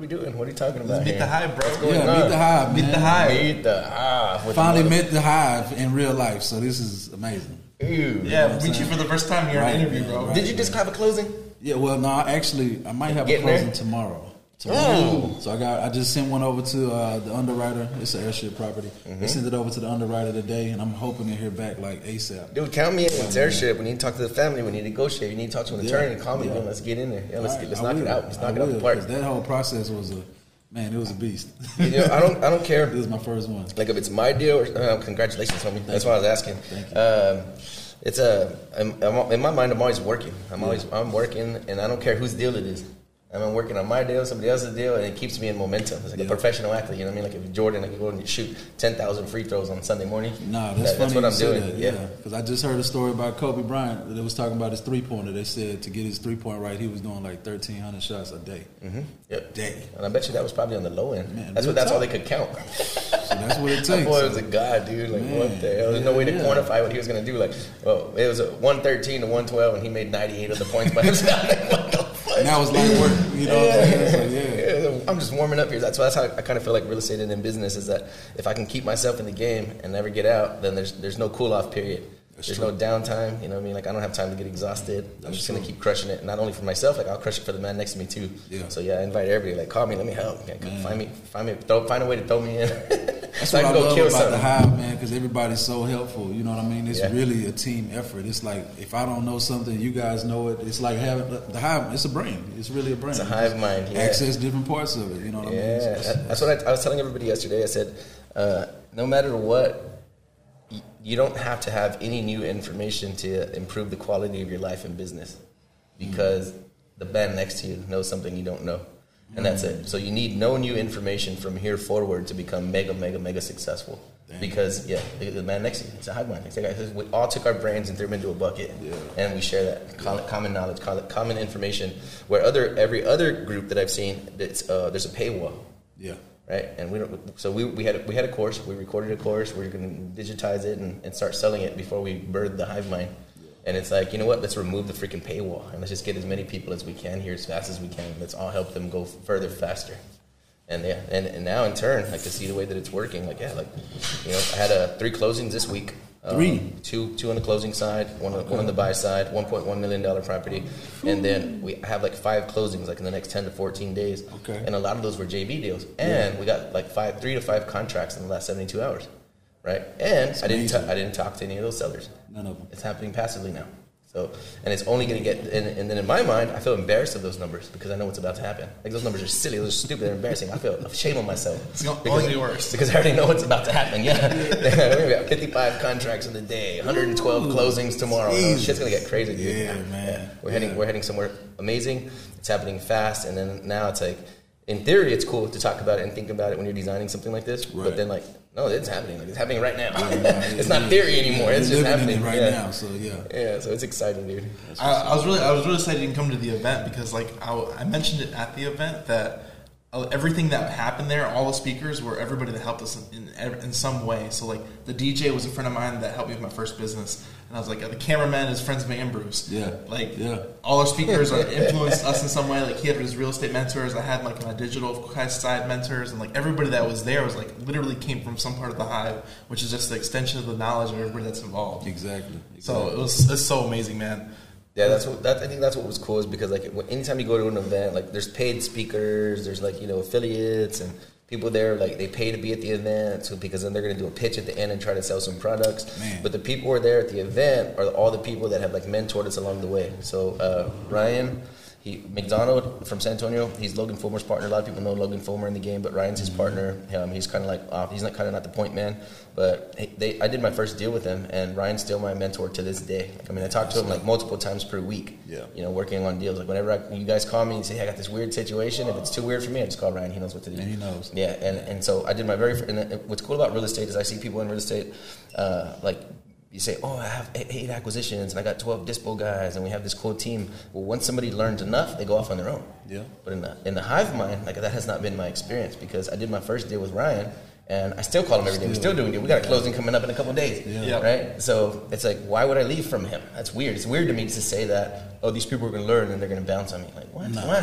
we doing? What are you talking about? Meet here? the hive, bro. What's going Yeah, on? meet the hive, Meet man. the hive. Meet the hive. Finally the met the hive in real life, so this is amazing. Ew. Yeah, meet you for the first time. You're Right, in an interview, bro. right. Did you just have a closing? Yeah, well, no, actually, I might have Getting a closing there? tomorrow. Tomorrow. So I got, I just sent one over to uh, the underwriter. It's an heirship property. Mm-hmm. They sent it over to the underwriter today, and I'm hoping to hear back like ASAP. Dude, count me in with heirship. We need to talk to the family. We need to negotiate. We need to talk to an Yeah. attorney. Call me. Yeah. Let's get in there. Yeah, let's, All get, let's I knock it out. Let's I knock it out the park. That whole process was a man. It was a beast. You know, I don't. I don't care. It was my first one. Like if it's my deal, or, uh, congratulations, homie. That's you. what I was asking. Thank you. Um, it's a. I'm, I'm, in my mind, I'm always working. I'm always. I'm working, and I don't care whose deal it is. I'm working on my deal, somebody else's deal, and it keeps me in momentum. It's like a professional athlete. You know what I mean? Like if Jordan, like you go and you shoot ten thousand free throws on Sunday morning. Nah, that- that's funny. that's what I'm doing. That. yeah. Yeah, because I just heard a story about Kobe Bryant. that was talking about his three pointer. They said to get his three point right, he was doing like thirteen hundred shots a day. Mm-hmm. Yep. Day. And I bet you that was probably on the low end. Man, that's what. That's all they could count. So that's what it takes. That boy was a god, dude. Like, what the hell? There's no way to Yeah. quantify what he was going to do. Like, well, it was a 113 to 112, and he made 98 of the points by himself. That was like work. You know? So, yeah. Yeah, I'm just warming up here. That's why that's how I kind of feel like real estate and in business is that if I can keep myself in the game and never get out, then there's there's no cool off period. There's true. no downtime. You know what I mean? Like I don't have time to get exhausted. I'm That's just gonna keep crushing it, not only for myself. Like I'll crush it for the man next to me too. Yeah. So yeah, I invite everybody. Like call me, let me help. Okay, come find me, find me, throw, find a way to throw me in. That's so I what I, go love kill about the something. hive, man, because everybody's so helpful. You know what I mean? It's Yeah. really a team effort. It's like if I don't know something, you guys know it. It's like having the hive. It's a brain. It's really a brain. It's a hive mind, yeah. Access different parts of it. You know what I mean? Yeah, It's- it's- that's what I, I was telling everybody yesterday. I said, uh, no matter what, you don't have to have any new information to improve the quality of your life and business, because the man next to you knows something you don't know, and that's it. So you need no new information from here forward to become mega, mega, mega successful. Because yeah, the, the man next to you, it's a hive mind. We all took our brains and threw them into a bucket, Yeah. and we share that call it common knowledge, common information. Where other every other group that I've seen, uh, there's a paywall yeah. Right? And we don't. So we, we had we had a course. We recorded a course. We are going to digitize it and, and start selling it before we bird the hive mind. And it's like you know what? Let's remove the freaking paywall and let's just get as many people as we can here as fast as we can. Let's all help them go further faster. And yeah, and, and now in turn, like to see the way that it's working, like yeah, like you know, I had uh, three closings this week. Um, two, two on the closing side, one on, one on the buy side, one point one million dollar property, and then we have like five closings like in the next ten to fourteen days. Okay. And a lot of those were JV deals, and we got like five, three to five contracts in the last seventy two hours, right? And I didn't, ta- I didn't talk to any of those sellers. None of them. It's happening passively now. So, and it's only going to get, and, and then in my mind, I feel embarrassed of those numbers because I know what's about to happen. Like those numbers are silly, those are stupid, they're embarrassing. I feel shame on myself. It's because, only worse. because I already know what's about to happen. Yeah, we got 55 contracts in the day, 112 Ooh, closings tomorrow. Jesus. Shit's gonna get crazy, dude. Yeah, man. We're heading, we're heading somewhere amazing. It's happening fast, and then now it's like, in theory, it's cool to talk about it and think about it when you're designing something like this. But then, like, no, it's happening. Like, it's happening right now. Yeah, it's not theory anymore. It's just happening it right yeah. now. So yeah. Yeah, so it's exciting, dude. I, I was really, I was really excited you can come to the event because, like, I, I mentioned it at the event that Oh, everything that happened there, all the speakers were everybody that helped us in, in, in some way. So, like, the DJ was a friend of mine that helped me with my first business, and I was like, the cameraman is friends of Ambruce. Yeah. like, Yeah. all our speakers are influenced us in some way. Like, he had his real estate mentors. I had like my digital side mentors, and like everybody that was there was like literally came from some part of the hive, which is just the extension of the knowledge of everybody that's involved. Exactly. So exactly. it was it's so amazing, man. Yeah, that's what that, I think that's what was cool is because like anytime you go to an event, like there's paid speakers, there's like you know affiliates and people there like they pay to be at the event so because then they're going to do a pitch at the end and try to sell some products. Man. But the people who are there at the event are all the people that have like mentored us along the way. So uh, Ryan. He McDonald from San Antonio. He's Logan Fulmer's partner. A lot of people know Logan Fulmer in the game, but Ryan's his partner. Um, he's kind of like off. He's not kind of not the point man, but he- they. I did my first deal with him, and Ryan's still my mentor to this day. Like, I mean, I talk to him like multiple times per week. Yeah. You know, working on deals. Like whenever I, you guys call me and say, hey, "I got this weird situation," if it's too weird for me, I just call Ryan. He knows what to do. And he knows. Yeah, and, and so I did my very. fir- And uh, what's cool about real estate is I see people in real estate, uh, like you say, oh, I have eight, acquisitions and I got twelve dispo guys, and we have this cool team. Well, once somebody learns enough, they go off on their own. Yeah. But in the in the hive mind, like that has not been my experience because I did my first deal with Ryan. And I still call him every day. We're still doing it. We got a closing coming up in a couple days, Yeah. right? So it's like, why would I leave from him? That's weird. It's weird to me to say that. Oh, these people are going to learn and they're going to bounce on me. Like, what? Why?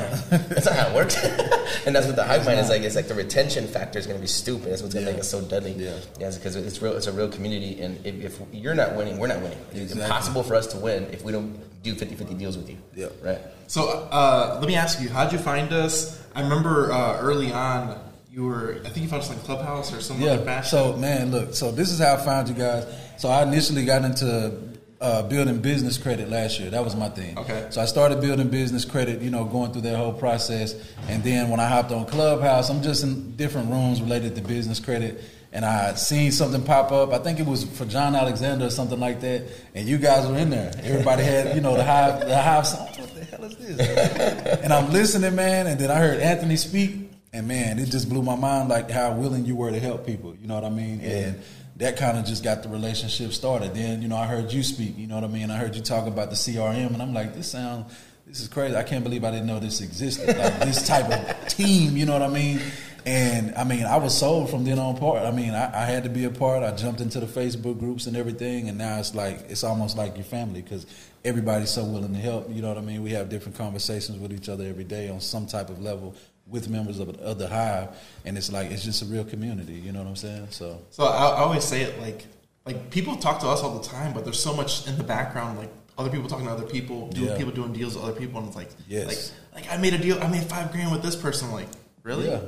That's not how it works. and that's what the hive mind is like. It's like the retention factor is going to be stupid. That's what's going to make us so deadly. Yeah. Yeah, because it's real. It's a real community, and if, if you're not winning, we're not winning. It's Exactly. impossible for us to win if we don't do 50-50 deals with you. Yeah. Right. So uh, let me ask you, how'd you find us? I remember uh, early on, you were, I think you found us on Clubhouse or some other Yeah. fashion. So man, look. So this is how I found you guys. So I initially got into uh, building business credit last year. That was my thing. Okay. So I started building business credit. You know, going through that whole process, and then when I hopped on Clubhouse, I'm just in different rooms related to business credit. And I seen something pop up. I think it was for John Alexander or something like that. And you guys were in there. Everybody had, you know, the hive, the hive song. What the hell is this? and I'm listening, man. And then I heard Anthony speak, and man, it just blew my mind, like how willing you were to help people. You know what I mean? And that kind of just got the relationship started. Then, you know, I heard you speak. You know what I mean? I heard you talk about the CRM, and I'm like, this sounds. This is crazy. I can't believe I didn't know this existed. Like this type of team, you know what I mean? And I mean, I was sold from then on part. I mean, I, I had to be a part. I jumped into the Facebook groups and everything, and now it's like it's almost like your family because everybody's so willing to help. You know what I mean? We have different conversations with each other every day on some type of level with members of, of the hive, and it's like it's just a real community. You know what I'm saying? So So I, I always say it like like people talk to us all the time, but there's so much in the background, like other people talking to other people, doing Yeah. people doing deals with other people, and it's like Yes. like like I made a deal, I made five grand with this person. Like really? Yeah.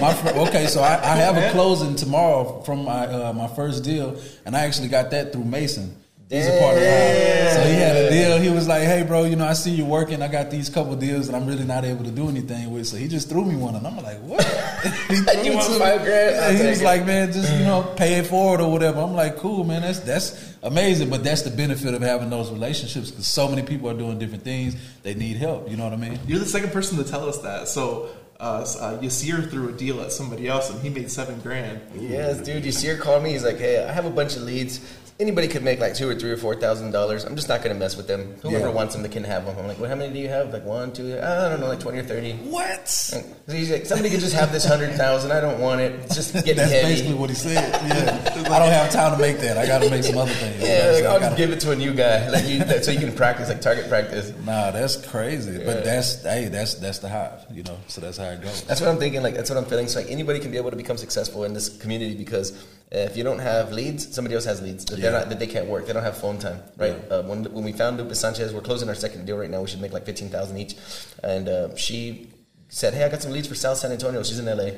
my fr- okay, so I, I have a closing tomorrow from my uh, my first deal, and I actually got that through Mason. He's a part of the hive. So he had a deal. He was like, "Hey, bro, you know, I see you working. I got these couple deals that I'm really not able to do anything with." So he just threw me one, and I'm like, "What?" he threw You want me. five grand? Yeah, he was it. like, "Man, just you know, pay it forward or whatever." I'm like, "Cool, man. That's that's amazing." But that's the benefit of having those relationships because so many people are doing different things. They need help. You know what I mean? You're the second person to tell us that. So uh, s- uh, Yasir threw a deal at somebody else, and he made seven grand. Yes, dude. Yasir call me. He's like, "Hey, I have a bunch of leads. Anybody could make like two or three or four thousand dollars. I'm just not gonna mess with them. Whoever Yeah. wants them, they can have them." I'm like, "Well, how many do you have? Like one, two? I don't know, like twenty or 30. What? So he's like, "Somebody could just have this hundred thousand. I don't want it. It's just getting That's heavy." basically what he said. Yeah, I don't have time to make that. I got to make some other things. Yeah, like, So I'll just give it to a new guy, like you, that- so you can practice, like target practice. Nah, that's crazy. Yeah. But that's hey, that's that's the hive, you know. So that's how it goes. That's what I'm thinking. Like that's what I'm feeling. So like anybody can be able to become successful in this community because if you don't have leads, somebody else has leads that they're Yeah. not that they can't work. They don't have phone time, right? Yeah. Uh, when when we found Lupus Sanchez, we're closing our second deal right now. We should make like fifteen thousand each, and uh, she said, "Hey, I got some leads for South San Antonio. She's in LA."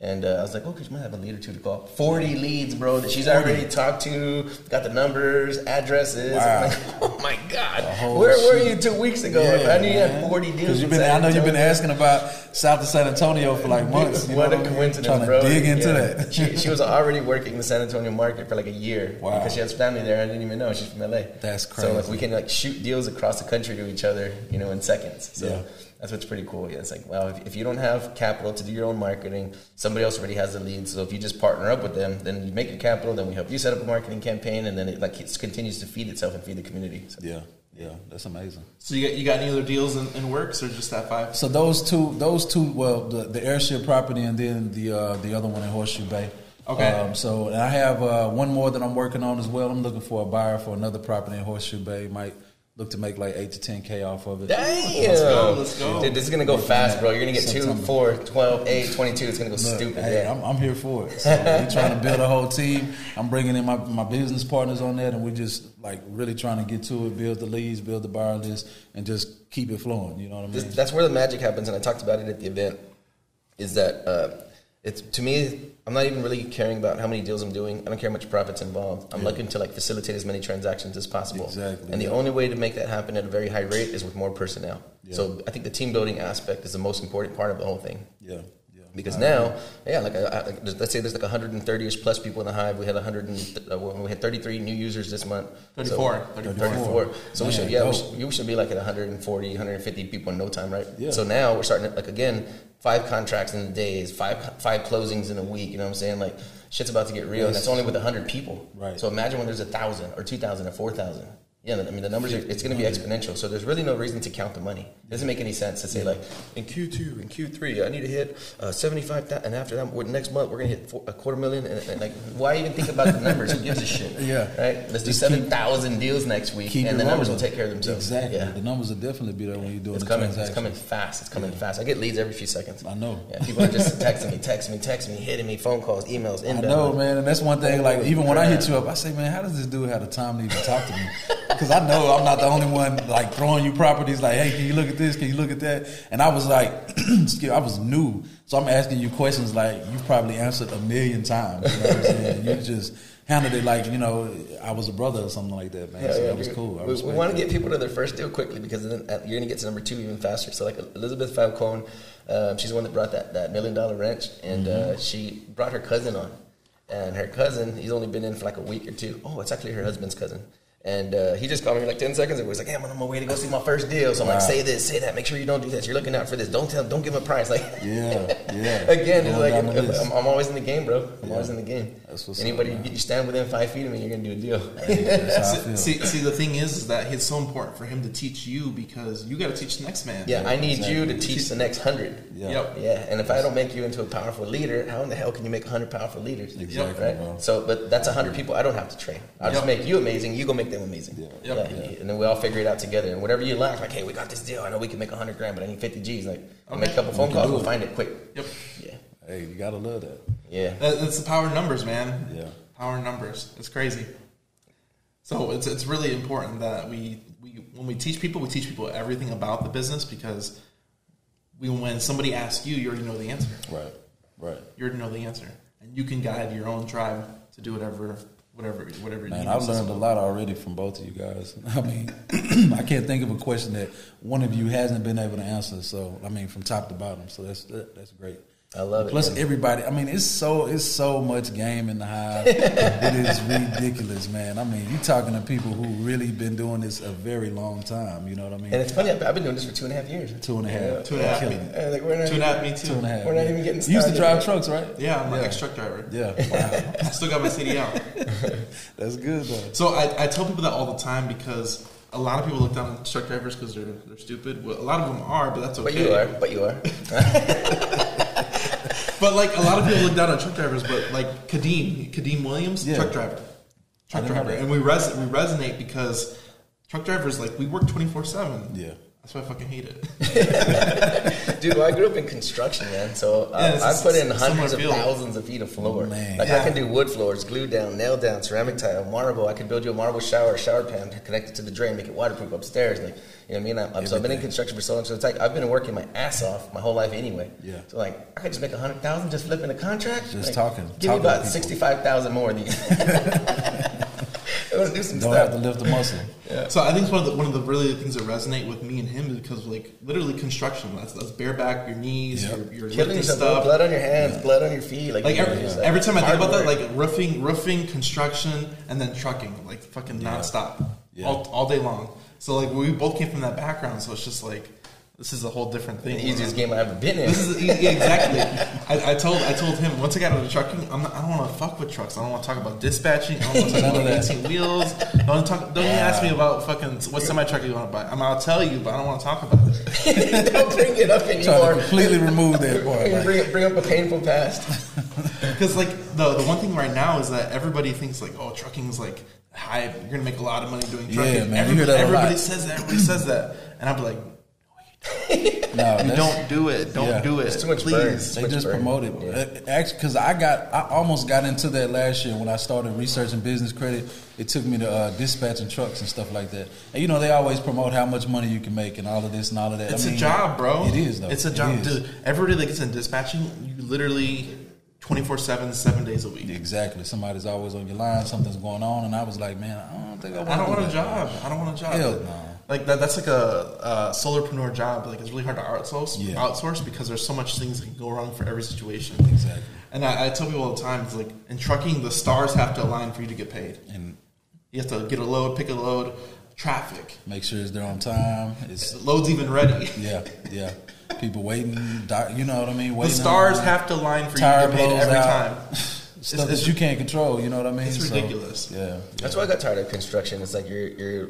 And uh, I was like, okay, she might have a lead or two to call. 40 leads, bro, that she's already talked to, got the numbers, addresses. Wow. I'm like, oh my God. Where were you two weeks ago? I knew you had 40 deals. You've been, I know you've been asking about South of San Antonio for like months. You what know a I mean? coincidence, Trying to bro. dig into Yeah. that. she, she was already working the San Antonio market for like a year Wow. because she has family there. I didn't even know she's from LA. That's crazy. So like we can like shoot deals across the country to each other, you know, in seconds. So Yeah. That's what's pretty cool. Yeah, it's like wow, if, if you don't have capital to do your own marketing, somebody else already has the lead. So if you just partner up with them, then you make the capital, then we help you set up a marketing campaign, and then it like it continues to feed itself and feed the community. So. Yeah, yeah, that's amazing. So you got you got any other deals in, in works or just that five? So those two, those two, well, the, the heirship property and then the uh, the other one in Horseshoe Bay. Okay. Um, so and I have uh, one more that I'm working on as well. I'm looking for a buyer for another property in Horseshoe Bay. Might look to make like eight to ten k off of it. Damn. Let's go, let's go. Dude, this is going to go Working fast, bro. You're going to get 2, September. 4, 12, 8, 22. It's going to go Look, stupid. Hey, yeah. I'm, I'm here for it. So we're trying to build a whole team. I'm bringing in my, my business partners on that, and we're just like really trying to get to it, build the leads, build the buyer list, and just keep it flowing. You know what I mean? This, that's where the magic happens, and I talked about it at the event. Is that uh, it's to me? I'm not even really caring about how many deals I'm doing. I don't care how much profits involved. I'm looking to like facilitate as many transactions as possible. Exactly, And the yeah. only way to make that happen at a very high rate is with more personnel. So I think the team building aspect is the most important part of the whole thing. yeah, Because now, yeah, like, I, I, let's say there's like 130ish plus people in the hive. We had 100, and, uh, we had 33 new users this month. 34, So, 34. 34. So we should, yeah, we should, we should be like at 140, 150 people in no time, right? Yeah. So now we're starting to, like again, five contracts in a days, five five closings in a week. You know what I'm saying? Like shit's about to get real, and that's only with 100 people. Right. So imagine when there's a thousand or 2,000 or 4,000. Yeah, I mean the numbers are it's going to be exponential. So there's really no reason to count the money. It doesn't make any sense to say like in Q2 in Q3 I need to hit uh, 75 and after that next month we're going to hit four, a quarter million and, and like why even think about the numbers? Who gives a shit? Yeah. Right. Let's do Just keep- 7,000 deals next week and the numbers will take care of themselves. Exactly. Yeah. The numbers will definitely be there when you do it. It's coming. It's coming fast. It's coming fast. I get leads every few seconds. I know. Yeah, people are just texting me, texting me, texting me, hitting me, phone calls, emails, I know, man, and that's one thing. Like even when I hit you up, I say, man, how does this dude have the time to even talk to me? Because I know I'm not the only one like throwing you properties. Like, hey, can you look at this? Can you look at that? And I was like, excuse- I was new, so I'm asking you questions like you probably answered a million times. You know what I'm saying? You just handled it like you know I was a brother or something like that, man. Yeah, so yeah, that was cool. I We, want to get people to their first deal quickly because then uh, you're going to get to number two even faster. So, like Elizabeth Falcone, um, she's the one that brought that, that million dollar wrench, and Mm-hmm. uh, she brought her cousin on. And her cousin, he's only been in for like a week or two. Oh, it's actually her husband's cousin. And uh, he just called me like ten seconds. and was like, "Hey, I'm on my way to go see my first deal." So I'm like, "Say this, say that. Make sure you don't do this. You're looking out for this. Don't tell. Don't give him a price." Like, Yeah, yeah. Again, it's like down the list. I'm, I'm always in the game, bro. I'm Yeah. always in the game. That's what's up, Anybody man. you stand within five feet of me, you're gonna do a deal. That's how I feel. See, see, the thing is, is that it's so important for him to teach you because you got to teach the next man. yeah, I need you to teach the next hundred. Yeah. Yep. Yeah, and if I don't make you into a powerful leader, how in the hell can you make hundred powerful leaders? Exactly, Right. bro. So, but that's hundred people I don't have to train. I'll just make you amazing. You go make them amazing. Yeah. Yep. Yeah. And then we all figure it out together. And whatever you lack, like, hey, we got this deal. I know we can make hundred grand, but I need fifty G's. Like, I'll make a couple phone can calls. We'll find it quick. Yep. Yeah. Hey, you gotta love that. Yeah. That, that's the power of numbers, man. Yeah. Power of numbers. It's crazy. So it's it's really important that we, we when we teach people, we teach people everything about the business because we when somebody asks you, you already know the answer. Right, right. You already know the answer, and you can guide your own tribe to do whatever whatever whatever. Man, I've learned a lot already from both of you guys. I mean, I can't think of a question that one of you hasn't been able to answer. So, I mean, from top to bottom. So that's that, that's great. I love it. Plus, man. everybody. I mean, it's so it's so much game in the hive. it is ridiculous, man. I mean, you're talking to people who really been doing this a very long time. You know what I mean? and it's funny. I've I've been doing this for two and a half years. Two and a half. Two and a half. Killing it. Uh, like we're not Two and a half, me too. Two and a half. We're not even getting Started. You used to drive yet. Trucks, right? Yeah, I'm an Yeah. ex truck driver. Yeah. Wow. I still got my CDL. that's good though. So I, I tell people that all the time because a lot of people look down on truck drivers because they're they're stupid. Well, a lot of them are, but that's okay. But you are. But you are. But like a lot of people look down on truck drivers, but like Kadeem, Kadeem Williams, Yeah. truck driver, truck didn't know driver, that. and we res- we resonate because truck drivers like we work twenty four seven. Yeah. That's why I fucking hate it. Dude, well, I grew up in construction, man. So uh, Yeah, I, it's I a put in hundreds of thousands of feet of floor. Oh, man. Like Yeah. I can do wood floors, glue down, nail down, ceramic tile, marble. I could build you a marble shower, shower pan, connect it to the drain, make it waterproof upstairs. Like you know what I mean? I'm, so I've been in construction for so long. So it's like I've been working my ass off my whole life anyway. Yeah. So like I could just make a hundred thousand just flipping a contract. Just Like, talking- Give talking me about sixty five thousand more of these. Let's do some Don't stuff. have to lift the muscle. So I think it's one of the one of the really things that resonate with me and him is because like literally construction. That's that's bare back, your knees, Yep. your your Killing lifting yourself, stuff. blood on your hands, blood on your feet. Like, Like you know, every, it's every time I think hard about that, like roofing, roofing, construction, and then trucking, like fucking nonstop, Yeah. all, all day long. So like we both came from that background, so it's just like this is a whole different thing. the easiest game I've ever been in. This is yeah, exactly. I, I told I told him once I got out of trucking, I'm not, I don't want to fuck with trucks. I don't want to talk about dispatching. I don't want to talk about 18 wheels. Don't talk. Don't even ask me about fucking what semi truck you want to buy. I mean, I'll tell you, but I don't want to talk about it. Don't bring it up Trying anymore. to completely remove that part. bring, Like, bring, bring up a painful past. Because like the the one thing right now is that everybody thinks like oh trucking is like high. You're gonna make a lot of money doing trucking. Yeah, trucking. man, you hear everybody, that a everybody lot. says that. Everybody says that, and I'm like, No, you don't do it. Don't Yeah. do it. It's too much burn. please. They much just burn. promoted Yeah. Actually because I got I almost got into that last year when I started researching business credit. It took me to uh, dispatching trucks and stuff like that. And you know they always promote how much money you can make and all of this and all of that. It's I a mean, job, bro. It is though. It's a job, is. dude. Everybody that gets in dispatching, you literally twenty four seven, seven days a week. Exactly. Somebody's always on your line. Something's going on, and I was like, man, I don't think I want. I don't do want a that. job. I don't want a job. Hell no. Like that, that's like a, a solopreneur job. Like it's really hard to outsource. Yeah. Outsource because there's so much things that can go wrong for every situation. Exactly. And I, I tell people all the time, it's like in trucking, the stars have to align for you to get paid. And You have to get a load, pick a load, traffic. make sure it's there on time. It's The load's even ready. yeah, yeah. People waiting. You know what I mean? The stars have to align for you to get paid every out. time. stuff it's- that you can't control. You know what I mean? it's So, ridiculous. yeah. That's why I got tired of construction. It's like your your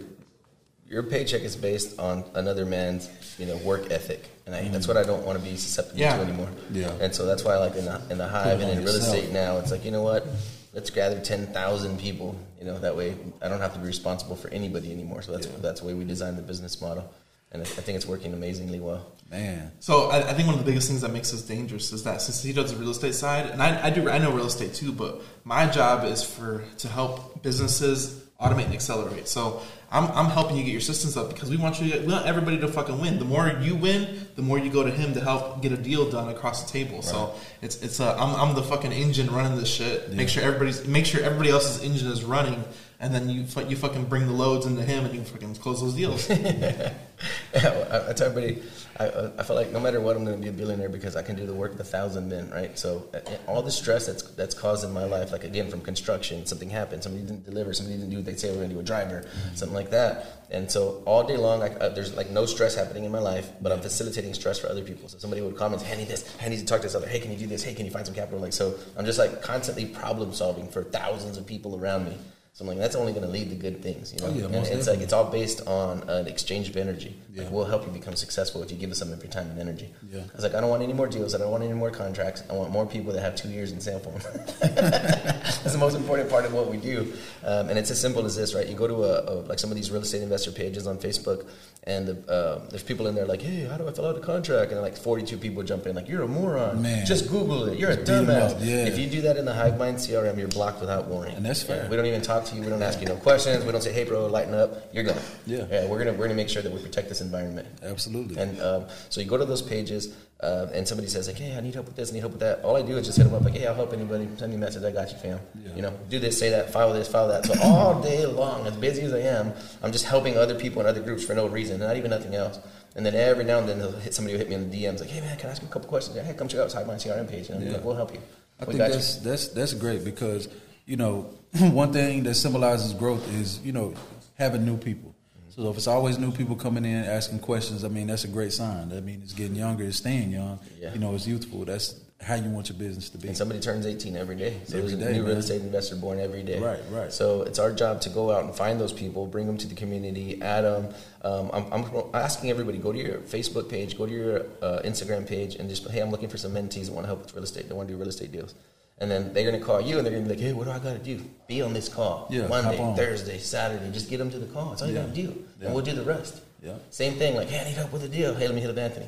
your paycheck is based on another man's you know work ethic, and I, that's what I don't want to be susceptible Yeah. to anymore. Yeah. And so that's why, like in the in the hive and in real yourself. estate now, it's like you know what, let's gather ten thousand people. You know that way I don't have to be responsible for anybody anymore. So that's that's the way we designed the business model, and I think it's working amazingly well. Man, So I, I think one of the biggest things that makes us dangerous is that since he does the real estate side, and I, I do I know real estate too, but my job is for to help businesses automate and accelerate. So I'm, I'm helping you get your systems up because we want you to, we want everybody to fucking win. The more you win, the more you go to him to help get a deal done across the table. So it's it's a I'm, I'm the fucking engine running this shit. Make sure everybody's make sure everybody else's engine is running, and then you you fucking bring the loads into him and you fucking close those deals. I, I tell everybody, I, I feel like no matter what, I'm going to be a billionaire because I can do the work of a thousand men, right? So uh, all the stress that's that's caused in my life, like again from construction, something happened, somebody didn't deliver, somebody didn't do what they say we're going to do, a driver, something like that. And so all day long, I, uh, there's like no stress happening in my life, but I'm facilitating stress for other people. So somebody would comment, "Hey, I need this. I need to talk to this other. Hey, can you do this? Hey, can you find some capital?" Like so, I'm just like constantly problem solving for thousands of people around me. So I'm like, that's only going to lead to good things, you know. Oh, yeah, and it's definitely. like it's all based on an exchange of energy. Like Yeah. we'll help you become successful if you give us some of your time and energy. Yeah. I was like, I don't want any more deals. I don't want any more contracts. I want more people that have two years in phone. That's the most important part of what we do. Um, and it's as simple as this, right? You go to a, a like some of these real estate investor pages on Facebook, and the, uh, there's people in there like, hey, how do I fill out a contract? And like 42 people jump in like, you're a moron. Man. Just Google it. You're a Just 'em dumbass. yeah. If you do that in the Hive Mind CRM, you're blocked without warning. And that's fair. We don't even talk to you. We don't ask you no questions. We don't say, hey, bro, lighten up. You're gone. Yeah. yeah we're gonna we're gonna make sure that we protect this environment. absolutely. And um, so you go to those pages, uh, and somebody says like, "Hey, I need help with this. I need help with that." All I do is just hit them up like, "Hey, I'll help anybody. Send me a message. I got you, fam. Yeah. You know, do this, say that, file this, file that." So all day long, as busy as I am, I'm just helping other people in other groups for no reason, not even nothing else. And then every now and then, they'll hit, somebody will hit me in the DMs like, "Hey, man, can I ask you a couple questions?" Hey, come check out my CRM page. And Yeah. like, "We'll help you. I we think that's that's that's great because you know one thing that symbolizes growth is you know having new people. So if it's always new people coming in asking questions, I mean that's a great sign. That means it's getting younger, it's staying young. Yeah. You know, it's youthful. That's how you want your business to be. And somebody turns 18 every day. So Every there's a day, new real estate investor born every day. Right, right. So it's our job to go out and find those people, bring them to the community, add them. Um, I'm, I'm asking everybody, go to your Facebook page, go to your uh, Instagram page, and just, hey, I'm looking for some mentees that want to help with real estate. They want to do real estate deals. And then they're going to call you and they're going to be like, hey, what do I got to do? Be on this call. Yeah, Monday. Thursday, Saturday. Just get them to the call. That's all you Yeah. got to do. Yeah. And we'll do the rest. Yeah. Same thing, like, hey, I need help with a deal. Hey, let me hit up Anthony.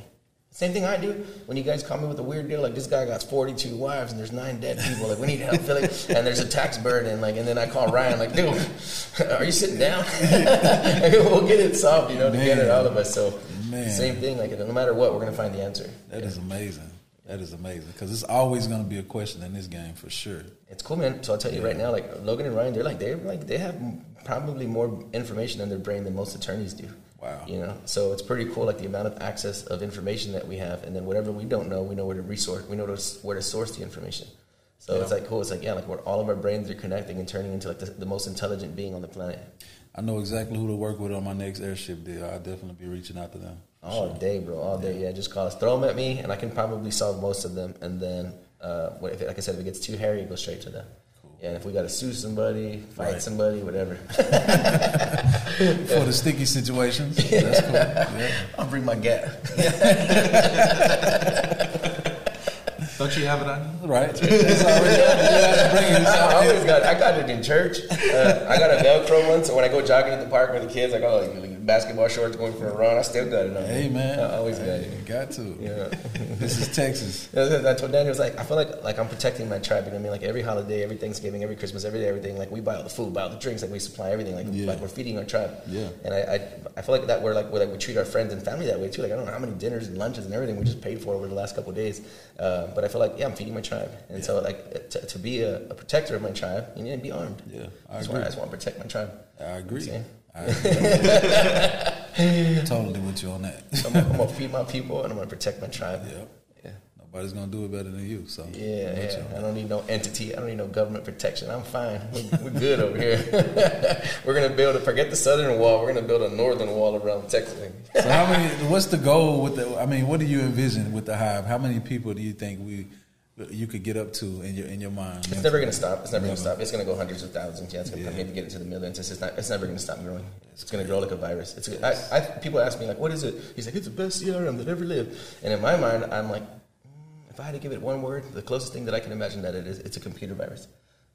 Same thing I do when you guys call me with a weird deal. Like this guy got 42 wives and there's nine dead people. Like we need help, Philly. And there's a tax burden. Like and then I call Ryan. Like, dude, are you sitting down? we'll get it solved. You know, together, Man. all of us. So Man. same thing. Like no matter what, we're gonna find the answer. That is amazing. That is amazing because it's always going to be a question in this game for sure. It's cool, man. So I'll tell you right now, like Logan and Ryan, they're like they're like they have probably more information in their brain than most attorneys do. Wow. You know, so it's pretty cool, like the amount of access of information that we have, and then whatever we don't know, we know where to resource, we know where to source the information. So it's like cool. It's like yeah, like where all of our brains are connecting and turning into like the, the most intelligent being on the planet. I know exactly who to work with on my next heirship deal. I'll definitely be reaching out to them. All day, bro. All day. Yeah, just call us. Throw them at me, and I can probably solve most of them. And then, uh, what if, like I said, if it gets too hairy, go straight to them. Yeah, and if we got to sue somebody, fight Right. somebody, whatever, For the sticky situations, that's cool. Yeah. I'll bring my gat. Don't you have it on you? Right. It's already, you have bring it. It's I always got. I got it in church. Uh, I got a Velcro one, so when I go jogging in the park with the kids, I got like basketball shorts going for a run. I still got it on. Hey man, I always got Hey, it. Got to. Yeah. This is Texas. I told Daniel, I was like, I feel like like I'm protecting my tribe. You know what I mean? Like every holiday, every Thanksgiving, every Christmas, every day, everything. Like we buy all the food, buy all the drinks, like we supply everything. Like, Yeah. like we're feeding our tribe. Yeah. And I, I I feel like that we're like we're like we treat our friends and family that way too. Like I don't know how many dinners and lunches and everything we just paid for over the last couple of days. Uh, but I feel like yeah, I'm feeding my tribe, and so like to, to be a, a protector of my tribe, you need to be armed. Yeah, I That's why agree. I just want to protect my tribe. I agree. I agree. totally with you on that. I'm, I'm gonna feed my people and I'm gonna protect my tribe. Yeah. Yeah. Nobody's gonna do it better than you. So Yeah, yeah. I don't need no entity. I don't need no government protection. I'm fine. We're, we're good over here. we're gonna build a forget the southern wall. We're gonna build a northern wall around Texas. So how many? What's the goal with the? I mean, what do you envision with the hive? How many people do you think we you could get up to in your in your mind? It's never gonna stop. It's never gonna stop. It's gonna go hundreds of thousands. Yeah, it's gonna Yeah. maybe get into the millions. It's just not. It's never gonna stop growing. It's gonna grow like a virus. It's. I, I, people ask me like, "What is it?" He's like, "It's the best CRM that ever lived." And in my mind, I'm like, mm, if I had to give it one word, the closest thing that I can imagine that it is, it's a computer virus.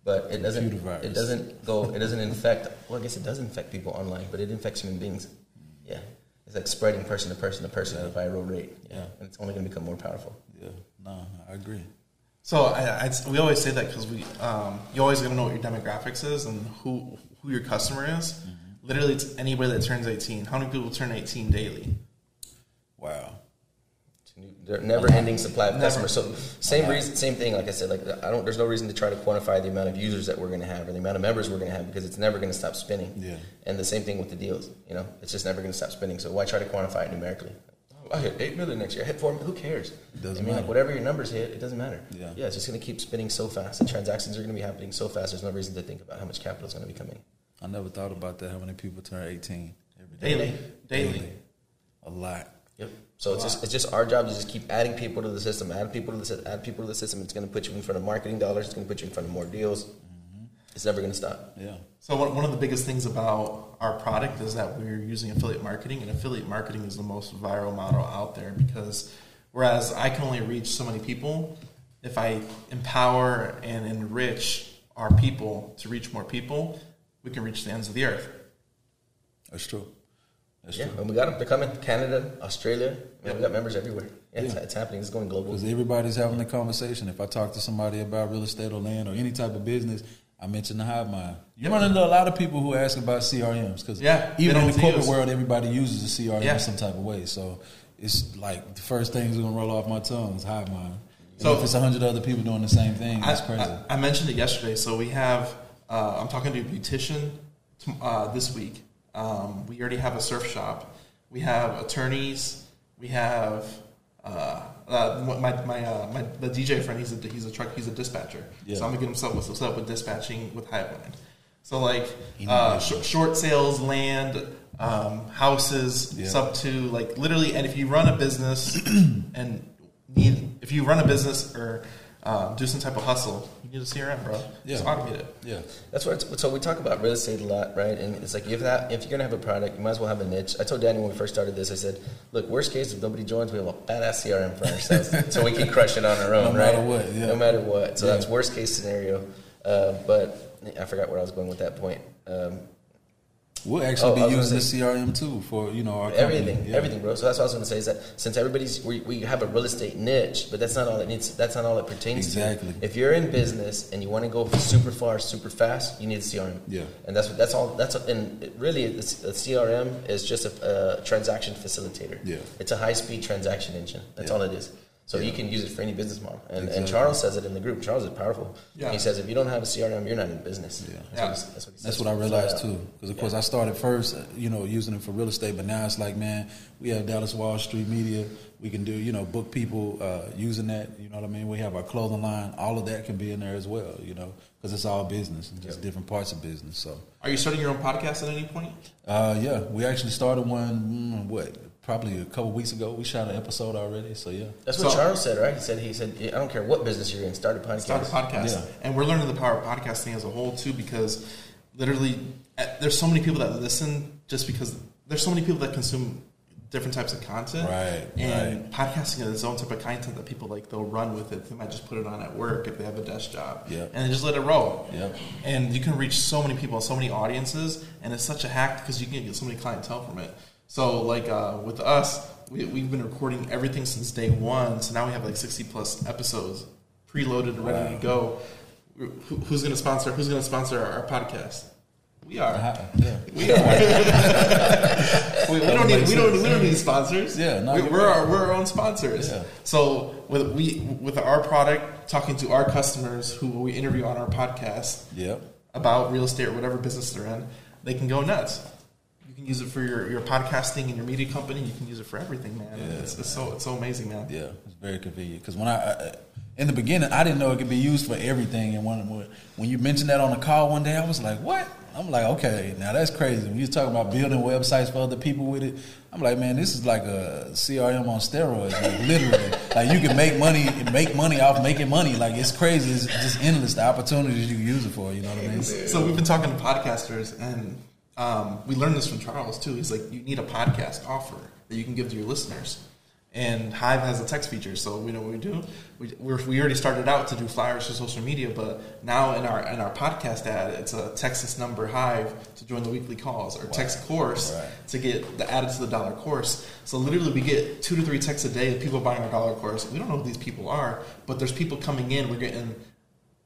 But it doesn't. It doesn't go. It doesn't infect. Well, I guess it does infect people online, but it infects human beings. Yeah, it's like spreading person to person to person at a viral rate. Yeah, and it's only gonna become more powerful. Yeah, no, I agree. So I, I, we always say that because we, um, you always got to know what your demographics is and who who your customer is. Literally, it's anybody that turns eighteen. How many people turn eighteen daily? Wow. They're never-ending supply of Never. customers. So same reason, same thing. Like I said, like I don't. There's no reason to try to quantify the amount of users that we're going to have or the amount of members we're going to have because it's never going to stop spinning. Yeah. And the same thing with the deals. You know, it's just never going to stop spinning. So why try to quantify it numerically? I hit eight million next year. I hit four. Who cares? doesn't I mean, matter. like whatever your numbers hit, it doesn't matter. Yeah. Yeah. It's just going to keep spinning so fast. The transactions are going to be happening so fast. There's no reason to think about how much capital is going to be coming. I never thought about that. How many people turn eighteen every day? Daily, daily. A lot. Yep. So it's just it's just our job to just keep adding people to the system, add people to the system, add people to the system. It's going to put you in front of marketing dollars. It's going to put you in front of more deals. Mm-hmm. It's never going to stop. Yeah. So one, one of the biggest things about our product is that we're using affiliate marketing, and affiliate marketing is the most viral model out there because whereas I can only reach so many people, if I empower and enrich our people to reach more people, we can reach the ends of the earth. That's true. That's Yeah, true. and we got them. They're coming. Canada, Australia. Man, we got members everywhere. Yeah, It's, Yeah. it's happening. It's going global. Because everybody's having a conversation. If I talk to somebody about real estate or land or any type of business, I mentioned the hive mind. You run into a lot of people who ask about CRMs because Yeah, even in the corporate use- world, everybody uses a CRM Yeah. in some type of way. So it's like the first things gonna roll off my tongue is hive mind. So- So if it's a hundred other people doing the same thing, that's crazy. I, I mentioned it yesterday. So we have. Uh, I'm talking to a beautician t- uh, this week. Um, we already have a surf shop. We have attorneys. We have uh, uh, my my, uh, my the DJ friend. He's a he's a truck. He's a dispatcher. Yeah. So I'm gonna get him set with, up with dispatching with Hiveline. So like uh, sh- short sales, land, um, houses, Yeah. sub two, like literally. And if you run a business and need, if you run a business or um, do some type of hustle, you need a CRM, bro. Yeah. Just automate it. yeah, That's what. It's, so we talk about real estate a lot, right? And it's like if that if you're gonna have a product, you might as well have a niche. I told Danny when we first started this, I said, "Look, worst case if nobody joins, we have a badass CRM for ourselves, so we can crush it on our own, No right? matter what, yeah. No matter what. So Yeah. that's worst case scenario. Uh, but I forgot where I was going with that point. Um, we'll oh, actually Oh, be using say- the CRM too for you know our everything, Yeah. everything, bro. So that's what I was going to say is that since everybody's we, we have a real estate niche, but that's not all it needs. That's not all it pertains Exactly. to. If you're in business and you want to go super far, super fast, you need a CRM. Yeah. and that's what that's all. That's and it really a CRM is just a, a transaction facilitator. Yeah. it's a high speed transaction engine. That's Yeah. all it is. So you can use it for any business model. And, and Charles says it in the group. Charles is powerful. Yeah. He says if you don't have a CRM, you're not in business. Yeah. That's, Yeah. What, that's what he says. That's what I realized too. Because of course I started first, you know, using it for real estate, but now it's like, man, we have Dallas Wall Street Media. We can do, you know, book people uh, using that. You know what I mean? We have our clothing line. All of that can be in there as well. You know, because it's all business, and just different parts of business. So, Are you starting your own podcast at any point? uh, yeah, we actually started one. Mm, what? Probably a couple weeks ago. We shot an episode already. So yeah. That's what So- Charles said, right? He said he said I don't care what business you're in, start a podcast. Start a podcast, Yeah. and we're learning the power of podcasting as a whole too, because literally, uh, there's so many people that listen just because there's so many people that consume different types of content. Right, And podcasting is its own type of content that people like. They'll run with it. They might just put it on at work if they have a desk job. Yep. And they just let it roll. Yep. And you can reach so many people, so many audiences, and it's such a hack because you can get so many clientele from it. So like uh, with us, we, we've been recording everything since day one. So now we have like sixty plus episodes preloaded and ready Wow. to go. Who, who's going to sponsor? Who's going to sponsor our, our podcast? We are. Uh, yeah. We are. we, we don't need. We don't. We don't need sponsors. Yeah, no, we, right. our, we're our own sponsors. Yeah. So with we with our product, talking to our customers who we interview on our podcast Yep. about real estate or whatever business they're in, they can go nuts. You can use it for your, your podcasting and your media company. You can use it for everything, man. Yeah. It's, it's so it's so amazing, man. Yeah, it's very convenient. Because when I, I, in the beginning, I didn't know it could be used for everything. And when when- you mentioned that on the call one day, I was like, "What?" I'm like, "Okay, now that's crazy." When you talking about building websites for other people with it, I'm like, "Man, this is like a CRM on steroids, like literally. like you can make money, make money off making money. Like it's crazy. It's just endless the opportunities you use it for. You know what I mean? So we've been talking to podcasters, and um, we learned this from Charles too. He's like, you need a podcast offer that you can give to your listeners. And Hive has a text feature, so we know what we do. We we're, we already started out to do flyers for social media, but now in our in our podcast ad, it's a text this number Hive to join the weekly calls, or text course Right. to get the added to the dollar course. So literally, we get two to three texts a day of people buying our dollar course. We don't know who these people are, but there's people coming in. We're getting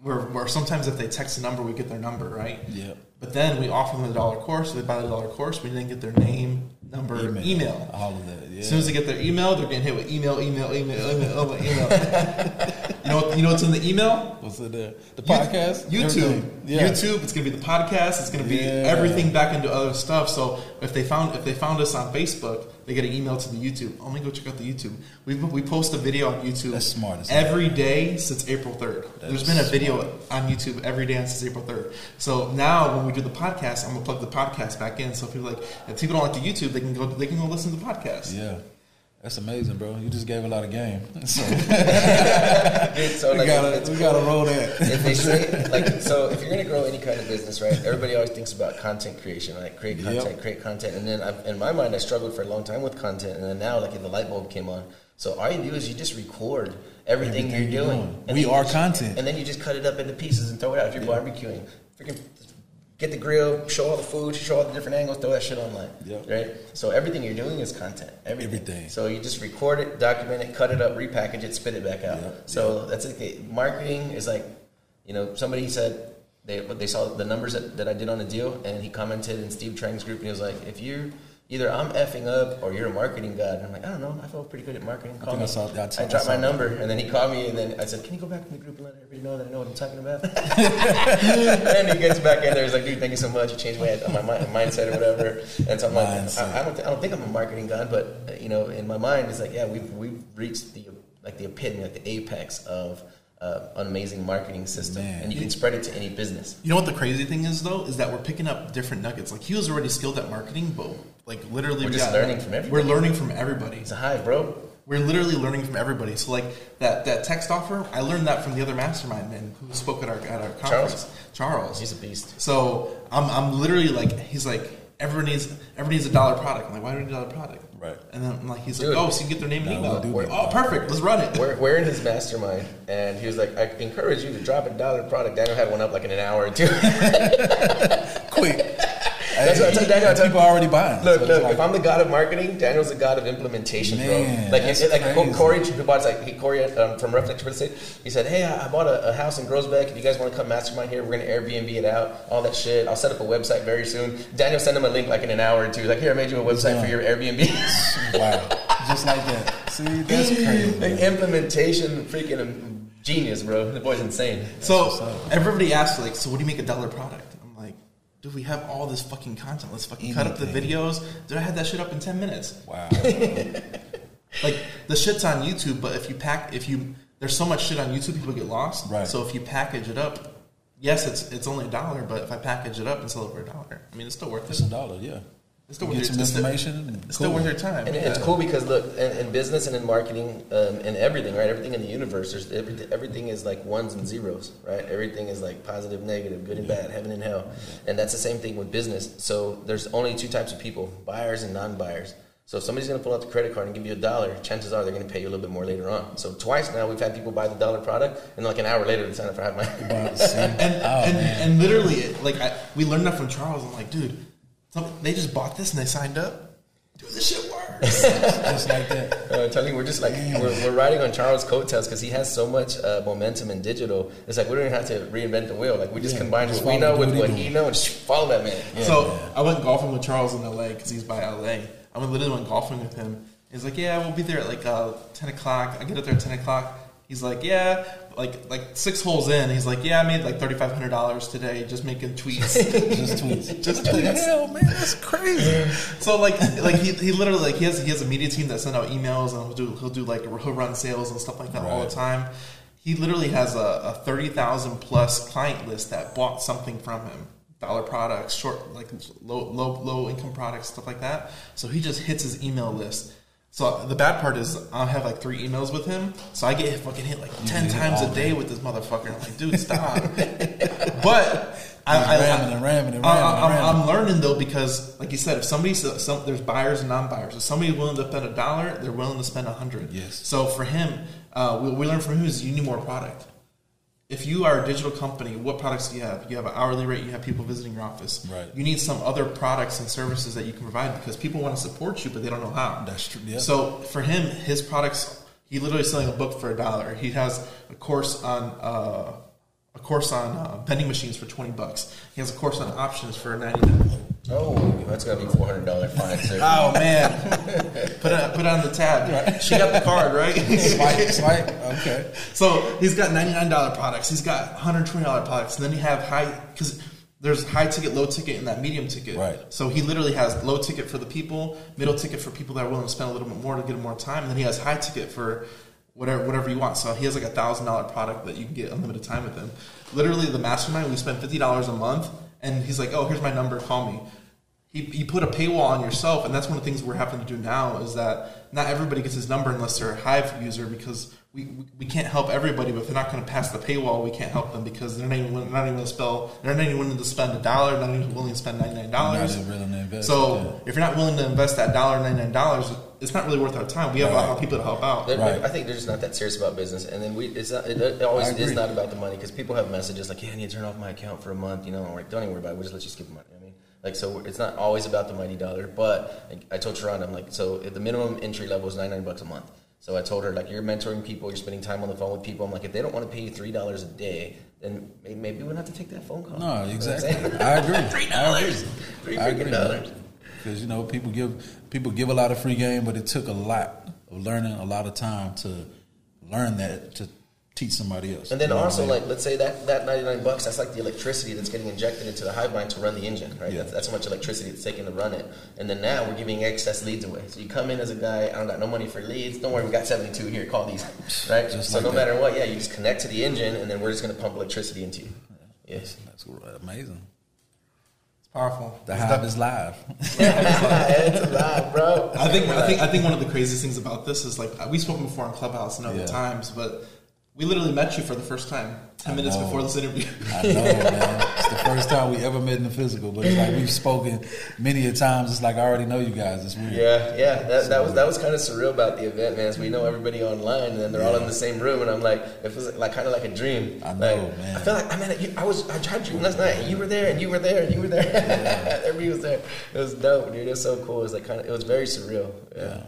where, where sometimes if they text a number, we get their number, right? Yep. But then we offer them the dollar course. They buy the dollar course. We then get their name, number, email. all of that. Yeah. As soon as they get their email, they're getting hit with email, email, email, email, email. email. you know, you know what's in the email? What's it there? The podcast, YouTube. Yeah. YouTube. It's gonna be the podcast. It's gonna be Yeah. everything back into other stuff. So if they found if they found us on Facebook, they get an email to the YouTube. Oh, let me go check out the YouTube. We we post a video on YouTube. That's smart. Every day since April third. There's been a video on YouTube every day since April third. So now when we do the podcast, I'm gonna plug the podcast back in. So if people like if people don't like the YouTube, they can go they can go listen to the podcast. Yeah. That's amazing, bro. You just gave a lot of game. So so we like, gotta we cool. gotta roll that. if they say like so if you're gonna grow any kind of business right everybody always thinks about content creation like create Yep. content create content and then I've, in my mind i struggled for a long time with content and then now like the light bulb came on so all you do is you just record everything, Everything you're you're doing doing. And We are just- content. and then you just cut it up into pieces and throw it out if you're barbecuing freaking get the grill show all the food show all the different angles throw that shit online Yep. right so everything you're doing is content everything. Everything. so you just record it document it cut it up repackage it spit it back out Yep. so that's it marketing is like you know, somebody said they they saw the numbers that, that I did on the deal, and he commented in Steve Trang's group, and he was like, "If you either I'm effing up or you're a marketing god," and I'm like, "I don't know, I feel pretty good at marketing." Call think me. I saw- I saw- I I dropped saw my that. number, and then he called me, and then I said, "Can you go back in the group and let everybody know that I know what I'm talking about?" and he gets back in there, he's like, "Dude, thank you so much. You changed my my, mi- mindset or whatever." And so I'm like, I, I don't th- I don't think I'm a marketing god, but uh, you know, in my mind, it's like, yeah, we've we've reached the like the epitome, like the apex of uh, an amazing marketing system, Man. and you can spread it to any business. You know what the crazy thing is though is that we're picking up different nuggets. Like he was already skilled at marketing, but like literally, We're we just got- learning from everybody. We're learning from everybody. It's a hive, bro. We're literally learning from everybody. So like that that text offer, I learned that from the other mastermind man who spoke at our at our conference. Charles. He's a beast. So I'm I'm literally like he's like everyone needs everyone needs a dollar product. I'm like why do we need a dollar product? Right. And then I'm like he's Dude. like oh so you can get their name and email. we'll do that. oh perfect, let's run it. We're, we're in his mastermind, and he was like, "I encourage you to drop a dollar product." Daniel had one up like in an hour or two. Quick. That's what I told Daniel. I told People already buying. Look, So look. like- if I'm the god of marketing, Daniel's the god of implementation, Man, bro. Like, that's it, like crazy. Corey, who bought like he, Corey um, from Reflex Real Estate. He said, "Hey, I, I bought a, a house in Groesbeck. If you guys want to come mastermind here, we're gonna Airbnb it out, all that shit. I'll set up a website very soon." Daniel sent him a link like in an hour or two. Like, here, I made you a website for your Airbnb. wow, just like that. See, that's crazy. like, implementation, freaking genius, bro. The boy's insane. So everybody asks like, so what do you make a dollar product? Dude, we have all this fucking content. Let's fucking cut up the videos. Dude, I had that shit up in ten minutes. Wow. Like the shit's on YouTube, but if you pack, if you there's so much shit on YouTube, people get lost. Right. So if you package it up, yes, it's it's only a dollar, but if I package it up and sell it for a dollar, I mean, it's still worth It's it. a dollar, yeah. It's still Get worth some your- it's still- information. It's still worth your time. And yeah. it's cool because look, in, in business and in marketing um, and everything, right? Everything in the universe, there's every, everything is like ones and zeros, right? Everything is like positive, negative, good and bad, heaven and hell, and that's the same thing with business. So there's only two types of people: buyers and non-buyers. So if somebody's going to pull out the credit card and give you a dollar, chances are they're going to pay you a little bit more later on. So twice now we've had people buy the dollar product, and like an hour later they sign up for half my. and and, and literally, like I, we learned that from Charles. I'm like, dude, some, they just bought this and they signed up. Dude, this shit works. Just like that. Uh, I'm telling you, we're just like we're, we're riding on Charles' coattails because he has so much uh, momentum in digital. It's like we don't even have to reinvent the wheel. Like we just Yeah, combine just what we know with what what he he know and just follow that man. so I went golfing with Charles in LA because he's by LA. I went literally went golfing with him. He's like, yeah, we'll be there at like uh, ten o'clock. I get up there at ten o'clock. He's like, yeah, like like six holes in. He's like, yeah, I made like thirty five hundred dollars today just making tweets. Just tweets. Just tweets. hell, man, that's crazy. So like like he, he literally like he has he has a media team that send out emails and he'll do he'll do like he'll run sales and stuff like that all the time. He literally has a, a thirty thousand plus client list that bought something from him, dollar products, short like low low low income products, stuff like that. So he just hits his email list. So the bad part is I have like three emails with him, so I get fucking hit like ten times a day with this motherfucker. I'm like, dude, stop. but I, I, ramming and ramming and ramming I- I'm, learning though because, like you said, if somebody some there's buyers and non-buyers. If somebody's willing to spend a dollar, they're willing to spend a hundred. Yes. So for him, uh, we, we learn from him is you need more product. If you are a digital company, what products do you have? You have an hourly rate. You have people visiting your office. Right. You need some other products and services that you can provide because people want to support you, but they don't know how. That's true, yeah. So for him, his products, he literally selling a book for a dollar. He has a course on uh, a course on uh, vending machines for twenty bucks. He has a course on options for ninety nine. Oh, that's gonna be four hundred dollar fine, sir. Oh man, put it put on the tab. She got the card right. Swipe, swipe. Okay. So he's got ninety nine dollar products. He's got one hundred twenty dollar products, and then you have high because there's high ticket, low ticket, and that medium ticket. Right. So he literally has low ticket for the people, middle ticket for people that are willing to spend a little bit more to get more time, and then he has high ticket for whatever whatever you want. So he has like a thousand dollar product that you can get unlimited time with him. Literally, the mastermind we spent fifty dollars a month, and he's like, "Oh, here's my number. Call me." He, you put a paywall on yourself, and that's one of the things we're having to do now is that not everybody gets his number unless they're a Hive user because we, we, we can't help everybody, but if they're not going to pass the paywall, we can't help them because they're not even willing- not even willing to spell they're not even willing to spend a dollar, they're not even willing to spend ninety nine dollars. Not even to invest, So yeah. if you're not willing to invest that dollar ninety nine dollars, it's not really worth our time. We have a lot of people to help out. Right. I think they're just not that serious about business, and then we it's not, it, it always is not about the money because people have messages like, "Yeah, I need to turn off my account for a month," you know. I'm like, "Don't even worry about it. We'll just let you skip the money." I mean, like, so it's not always about the mighty dollar. But like, I told Sharon, I'm like, so if the minimum entry level is 99 bucks a month. So I told her like, you're mentoring people, you're spending time on the phone with people. I'm like, if they don't want to pay you three dollars a day, then maybe we don't have to take that phone call. No, You know exactly. I agree. Three dollars. Three freaking dollars. Because you know people give people give a lot of free game, but it took a lot of learning, a lot of time to learn that to teach somebody else. And then You know also, I mean? like, let's say that, that 99 bucks, that's like the electricity that's getting injected into the hive mind to run the engine, right? Yeah. That's, that's how much electricity it's taking to run it. And then now we're giving excess leads away. So you come in as a guy, I don't got no money for leads. Don't worry, we got 72 here. Call these, right? Just so like no that. matter what, yeah, you just connect to the engine, and then we're just going to pump electricity into you. Yes. that's amazing. It's powerful. The It's hive def- is live. it's a lot, bro. I think I think I think one of the craziest things about this is like uh, we've spoken before on Clubhouse and other Yeah. times, but we literally met you for the first time ten I minutes know. before this interview. I know, man. It's the first time we ever met in the physical, but it's like we've spoken many a times. It's like I already know you guys. It's weird. Yeah, yeah, that, that was that was kind of surreal about the event, man. As we know everybody online, and then they're all in the same room, and I'm like, it was like kind of like a dream. I know, Like, man. I feel like I mean, I was I tried you last night, and you were there, and you were there, and you were there. Everybody was there. It was dope, dude. It was so cool. It was like kind of, it was very surreal. Yeah. Yeah.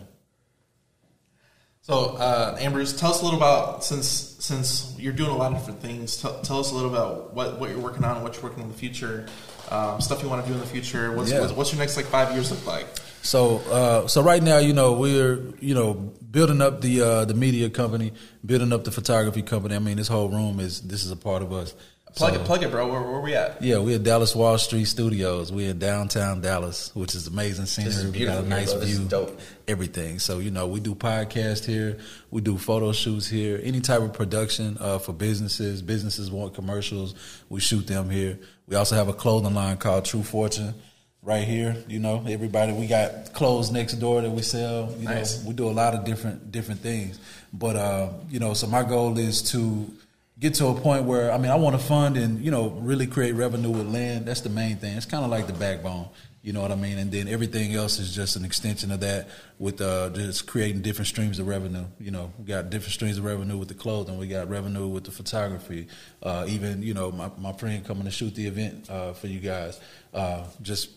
So, uh, Ambruce, tell us a little about since since you're doing a lot of different things. Tell, tell us a little about what, what you're working on, what you're working on in the future, um, stuff you want to do in the future. What's, Yeah. what's what's your next like five years look like? So, uh, so right now, you know, we're you know building up the uh, the media company, building up the photography company. I mean, this whole room is this is a part of us. Plug So- it, plug it, bro. Where, where we at? Yeah, we're at Dallas Wall Street Studios. We're in downtown Dallas, which is amazing scenery. is we got a nice bro. This is view, dope. everything. So you know, we do podcast here, we do photo shoots here, any type of production uh, for businesses. Businesses want commercials, we shoot them here. We also have a clothing line called True Fortune. Right here, you know, everybody. We got clothes next door that we sell. You Nice. know, we do a lot of different different things. But uh, you know, so my goal is to get to a point where I mean I want to fund and you know really create revenue with land. That's the main thing. It's kind of like the backbone. You know what I mean? And then everything else is just an extension of that with uh, just creating different streams of revenue. You know, we got different streams of revenue with the clothing. We got revenue with the photography. Uh, even, you know, my, my friend coming to shoot the event uh, for you guys. Uh, just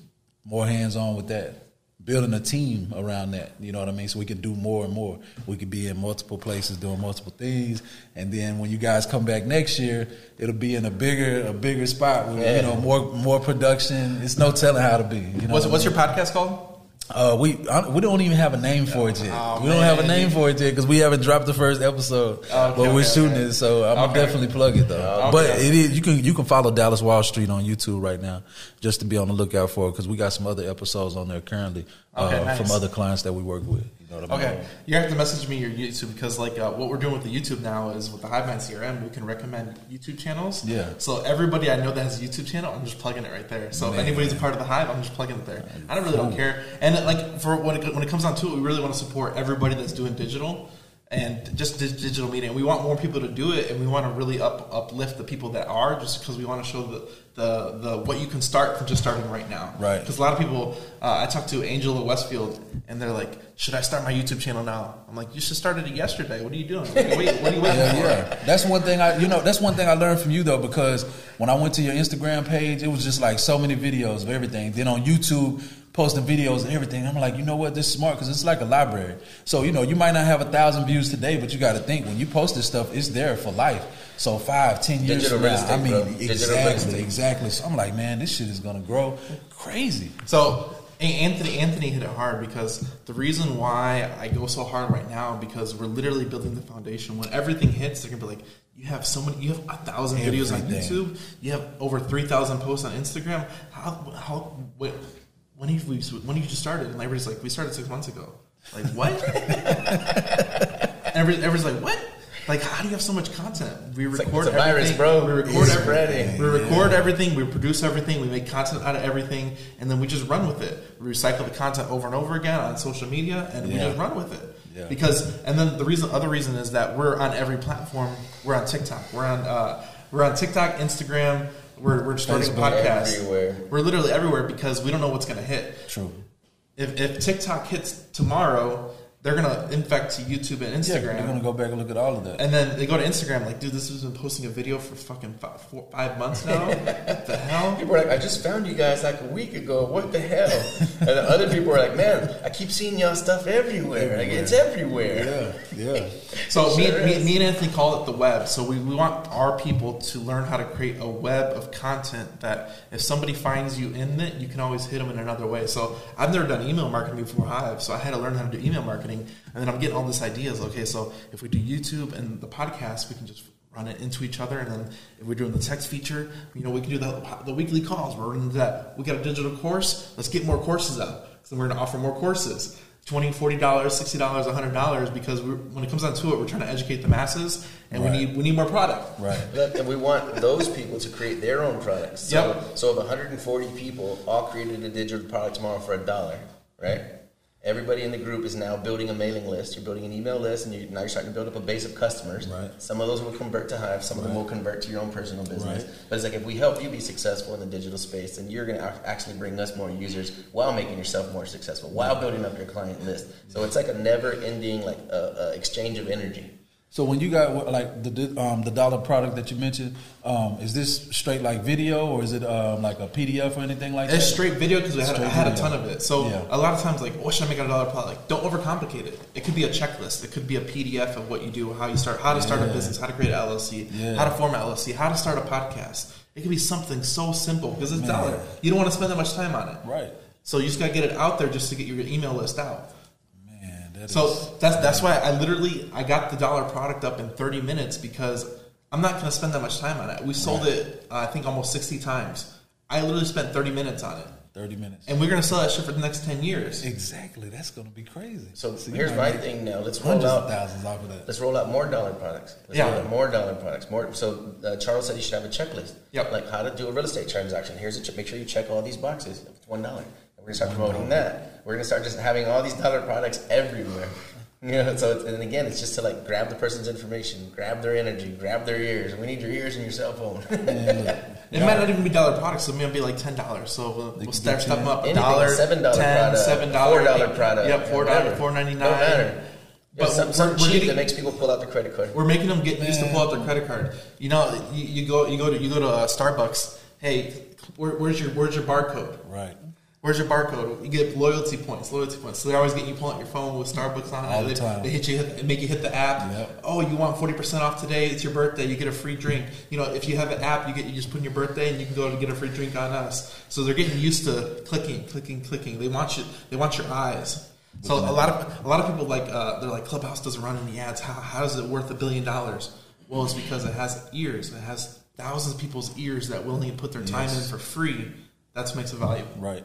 more hands on with that. Building a team around that, you know what I mean? So we can do more and more. We could be in multiple places doing multiple things, and then when you guys come back next year, it'll be in a bigger, a bigger spot with Yeah. you know more, more production. It's no telling how to be. You know What's, what I what's your podcast called? Uh, we I, we don't even have a name for it yet. Oh, we don't have a name for it yet because we haven't dropped the first episode. Okay, but we're okay, shooting okay. it, so I'm gonna definitely plug it though. But it is you can you can follow Dallas Wall Street on YouTube right now just to be on the lookout for it because we got some other episodes on there currently uh, nice. from other clients that we work with. You know what I mean? Okay, you have to message me your YouTube because like uh, what we're doing with the YouTube now is with the Hivemind CRM, we can recommend YouTube channels. Yeah. So everybody I know that has a YouTube channel, I'm just plugging it right there. So Man. if anybody's a part of the Hive, I'm just plugging it there. I don't really don't care. And like for when it, when it comes down to it, we really want to support everybody that's doing digital and just di- digital media. And we want more people to do it, and we want to really up uplift the people that are, just because we want to show the, the the what you can start from just starting right now. Right. Because a lot of people, uh, I talked to Angel of Westfield, and they're like, "Should I start my YouTube channel now?" I'm like, "You should start it yesterday. What are you doing? Wait, what are you waiting Yeah, for?" yeah. That's one thing I, you know, that's one thing I learned from you though, because when I went to your Instagram page, it was just like so many videos of everything. Then on YouTube, posting videos and everything. I'm like, you know what? This is smart because it's like a library. So you know, you might not have a thousand views today, but you got to think when you post this stuff, it's there for life. So five, ten years Digital from now, I mean, bro. Exactly, exactly. So I'm like, man, this shit is gonna grow crazy. So Anthony Anthony hit it hard because the reason why I go so hard right now because we're literally building the foundation. When everything hits, they're gonna be like, "You have so many. You have a thousand videos on YouTube. You have over three thousand posts on Instagram. How how when have we when have you just started?" And everybody's like, "We started six months ago." Like what? Every, everybody's like, "What?" Like, how do you have so much content? We like- record it's a virus, everything. bro. We record It's everything. spreading. We record everything. We produce everything. We make content out of everything, and then we just run with it. We recycle the content over and over again on social media, and we just run with it. Yeah. Because, and then the reason, other reason is that we're on every platform. We're on TikTok. We're on, uh, we're on TikTok, Instagram. We're, we're starting Facebook. a podcast. Everywhere. We're literally everywhere because we don't know what's going to hit. True. If, if TikTok hits tomorrow, they're going to infect to YouTube and Instagram. Yeah, you're gonna go back and look at all of that. And then they go to Instagram, like, dude, this has been posting a video for fucking five, four, five months now. what the hell? People are like, I just found you guys like a week ago. What the hell? and the other people are like, man, I keep seeing y'all stuff everywhere. Like it's everywhere. yeah, yeah. So me, Sure me, is. me and Anthony call it the web. So we, we want our people to learn how to create a web of content that if somebody finds you in it, you can always hit them in another way. So I've never done email marketing before Hive, so I had to learn how to do email marketing. And then I'm getting all these ideas. Okay, so if we do YouTube and the podcast, we can just run it into each other. And then if we're doing the text feature, you know, we can do the, the weekly calls. We're into that. We got a digital course. Let's get more courses out. So we're going to offer more courses. 20 $40, $60, $100 because we're, when it comes down to it, we're trying to educate the masses and Right. we need we need more product. Right. And we want those people to create their own products. So, Yep. so if 140 people all created a digital product tomorrow for a dollar, right? Everybody in the group is now building a mailing list. You're building an email list, and you, now you're starting to build up a base of customers. Right. Some of those will convert to Hive. Some of them will convert to your own personal business. Right. But it's like if we help you be successful in the digital space, then you're going to actually bring us more users while making yourself more successful, while building up your client list. So it's like a never-ending like uh, uh, exchange of energy. So when you got like the um, the dollar product that you mentioned, um, is this straight like video or is it um, like a PDF or anything like that? It's straight video because I had, I had a ton of it. So Yeah. a lot of times, like, what should I make out a dollar product? Like, don't overcomplicate it. It could be a checklist. It could be a PDF of what you do, how you start, how to start a business, how to create an LLC, Yeah. how to form an LLC, how to start a podcast. It could be something so simple because it's Man. dollar. You don't want to spend that much time on it. Right. So you just got to get it out there just to get your email list out. Man, that So is- that's that's why I literally I got the dollar product up in 30 minutes because I'm not going to spend that much time on it. We sold it uh, I think almost 60 times. I literally spent 30 minutes on it, thirty minutes. and we're going to sell that shit for the next 10 years. Exactly. That's gonna be crazy. So you here's my thing now. Let's roll Hundreds of out thousands off of that. Let's roll out more dollar products. Let's Yeah. roll out more dollar products. More. So uh, Charles said you should have a checklist. Yep. Like how to do a real estate transaction. Here's a check. Make sure you check all these boxes. It's one dollar. And we're gonna start promoting that. We're gonna start just having all these dollar products everywhere. You know, so it's, and again, it's just to like grab the person's information, grab their energy, grab their ears. We need your ears and your cell phone. Man, look, It might not even be dollar products. So it might be like ten dollars. So we'll, we'll step step them up a dollar, $7 ten, product, seven dollar, $4 product, Yep, four whatever. dollar, four ninety matter. But But some, we're, some we're cheap getting that makes people pull out their credit card. we're making them get used to pull out their credit card. You know, you, you go you go to you go to uh, Starbucks. Hey, where, where's your where's your barcode? right. Where's your barcode? You get loyalty points, loyalty points. So they always get you pulling out your phone with Starbucks on All it. the time. they hit you, they make you hit the app. Yep. Oh, you want forty percent off today? It's your birthday. You get a free drink. You know, if you have an app, you get you just put in your birthday and you can go to get a free drink on us. So they're getting used to clicking, clicking, clicking. They want you. They want your eyes. So a lot of a lot of people like uh, they're like Clubhouse doesn't run any ads. How, how is it worth a billion dollars? Well, it's because it has ears. It has thousands of people's ears that willingly put their time Yes. in for free. That's what makes it valuable. Right.